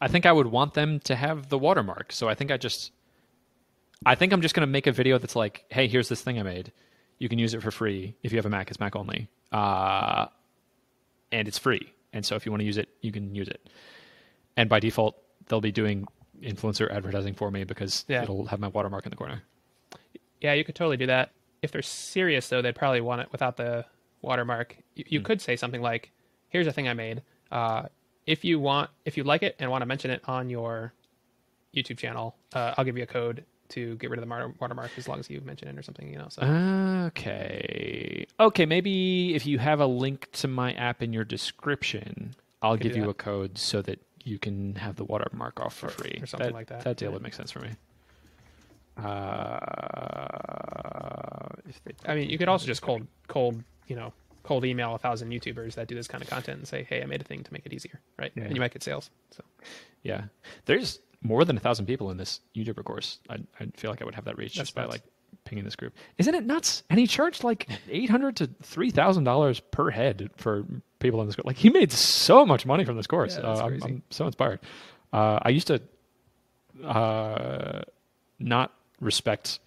I think I would want them to have the watermark. So I think I just, I think I'm just going to make a video that's like, hey, here's this thing I made. You can use it for free. If you have a Mac, it's Mac only. Uh, and it's free. And so if you want to use it, you can use it. And by default, they'll be doing influencer advertising for me because yeah. it'll have my watermark in the corner. Yeah, you could totally do that. If they're serious, though, they'd probably want it without the watermark. You, you mm. could say something like, here's a thing I made. Uh, if you want, if you like it and want to mention it on your YouTube channel, uh, I'll give you a code to get rid of the watermark as long as you mention it or something, you know. So. Okay. Okay, maybe if you have a link to my app in your description, I'll give you a code so that you can have the watermark off for or, free or something that, like that. That deal yeah. would make sense for me. Uh, I mean, you could also just cold, cold, you know, cold email a thousand YouTubers that do this kind of content and say, "Hey, I made a thing to make it easier," right? Yeah. And you might get sales. So, yeah, there's more than a thousand people in this YouTuber course. I I feel like I would have that reach That's just nuts. by like pinging this group. Isn't it nuts? And he charged like eight hundred to three thousand dollars per head for people in this course. Like he made so much money from this course. Yeah, uh, I'm, I'm, so inspired. Uh, I used to uh, not respect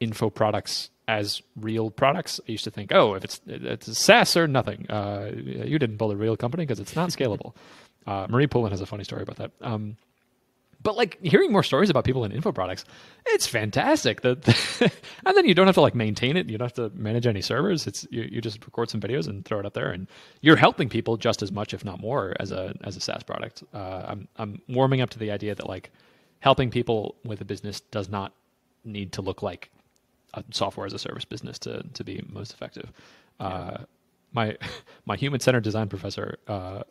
info products as real products. I used to think, oh, if it's it's SaaS or nothing, uh, you didn't build a real company because it's not scalable. uh, Marie Poulin has a funny story about that. Um, but like hearing more stories about people in info products, it's fantastic. The, the and then you don't have to like maintain it. You don't have to manage any servers. It's you, you just record some videos and throw it up there, and you're helping people just as much, if not more, as a as a SaaS product. Uh, I'm I'm warming up to the idea that like helping people with a business does not need to look like software as a service business to to be most effective. Uh, my my human centered design professor uh,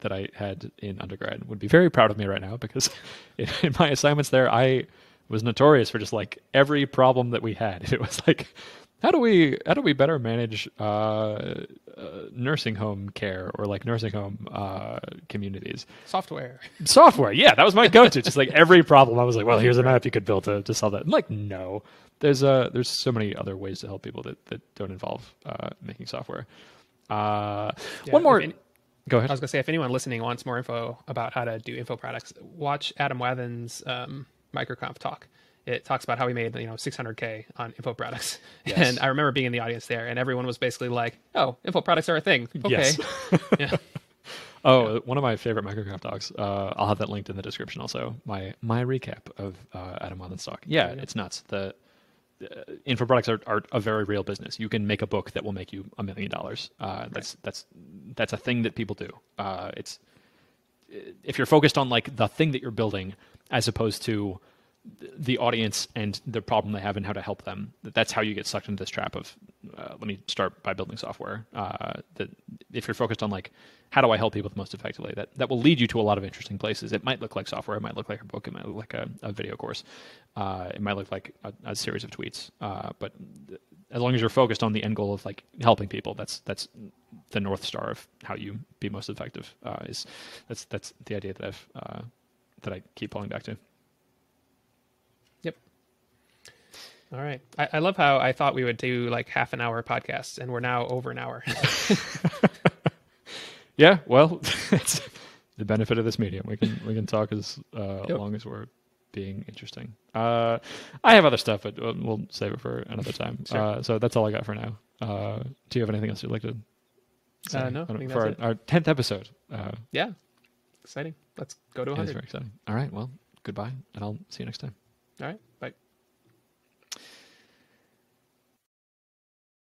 that I had in undergrad would be very proud of me right now because in, in, my assignments there I was notorious for just like every problem that we had. It was like how do we how do we better manage uh, uh, nursing home care or like nursing home uh, communities? Software. Software. Yeah, that was my go-to. just like every problem, I was like, well, here's an app you could build to, to solve that. I'm like, no, there's uh there's so many other ways to help people that, that don't involve uh, making software. Uh, yeah, one more. Any, Go ahead. I was gonna say if anyone listening wants more info about how to do info products, watch Adam Wathan's um, MicroConf talk, it talks about how he made you know 600k on info products, Yes. and I remember being in the audience there, and everyone was basically like, "Oh, info products are a thing." Okay, Yes. yeah, Oh, one of my favorite MicroConf talks. Uh, I'll have that linked in the description. Also, my my recap of uh, Adam Wathan's talk. Yeah, it's nuts. The uh, info products are, are a very real business. You can make a book that will make you a million dollars. Uh, That's that's that's a thing that people do. Uh, it's if you're focused on like the thing that you're building as opposed to the audience and the problem they have and how to help them. That's how you get sucked into this trap of uh, let me start by building software. Uh, that if you're focused on like how do I help people the most effectively, that that will lead you to a lot of interesting places. It might look like software, it might look like a book, it might look like a, a video course, uh, it might look like a, a series of tweets. Uh, but as long as you're focused on the end goal of like helping people, that's that's the north star of how you be most effective. Uh, is that's that's the idea that I've uh, that I keep pulling back to. yep. All right, I, I love how I thought we would do like half an hour podcasts, and we're now over an hour. Yeah, well, it's the benefit of this medium. We can we can talk as uh, Yep. long as we're being interesting. Uh, I have other stuff, but we'll, we'll save it for another time. Sure. Uh, so that's all I got for now. Uh, do you have anything else you'd like to? Say Uh, no, I on- think for our, our tenth episode. Uh, yeah, exciting. Let's go to it is 100. very exciting. All right, well, goodbye, and I'll see you next time. All right.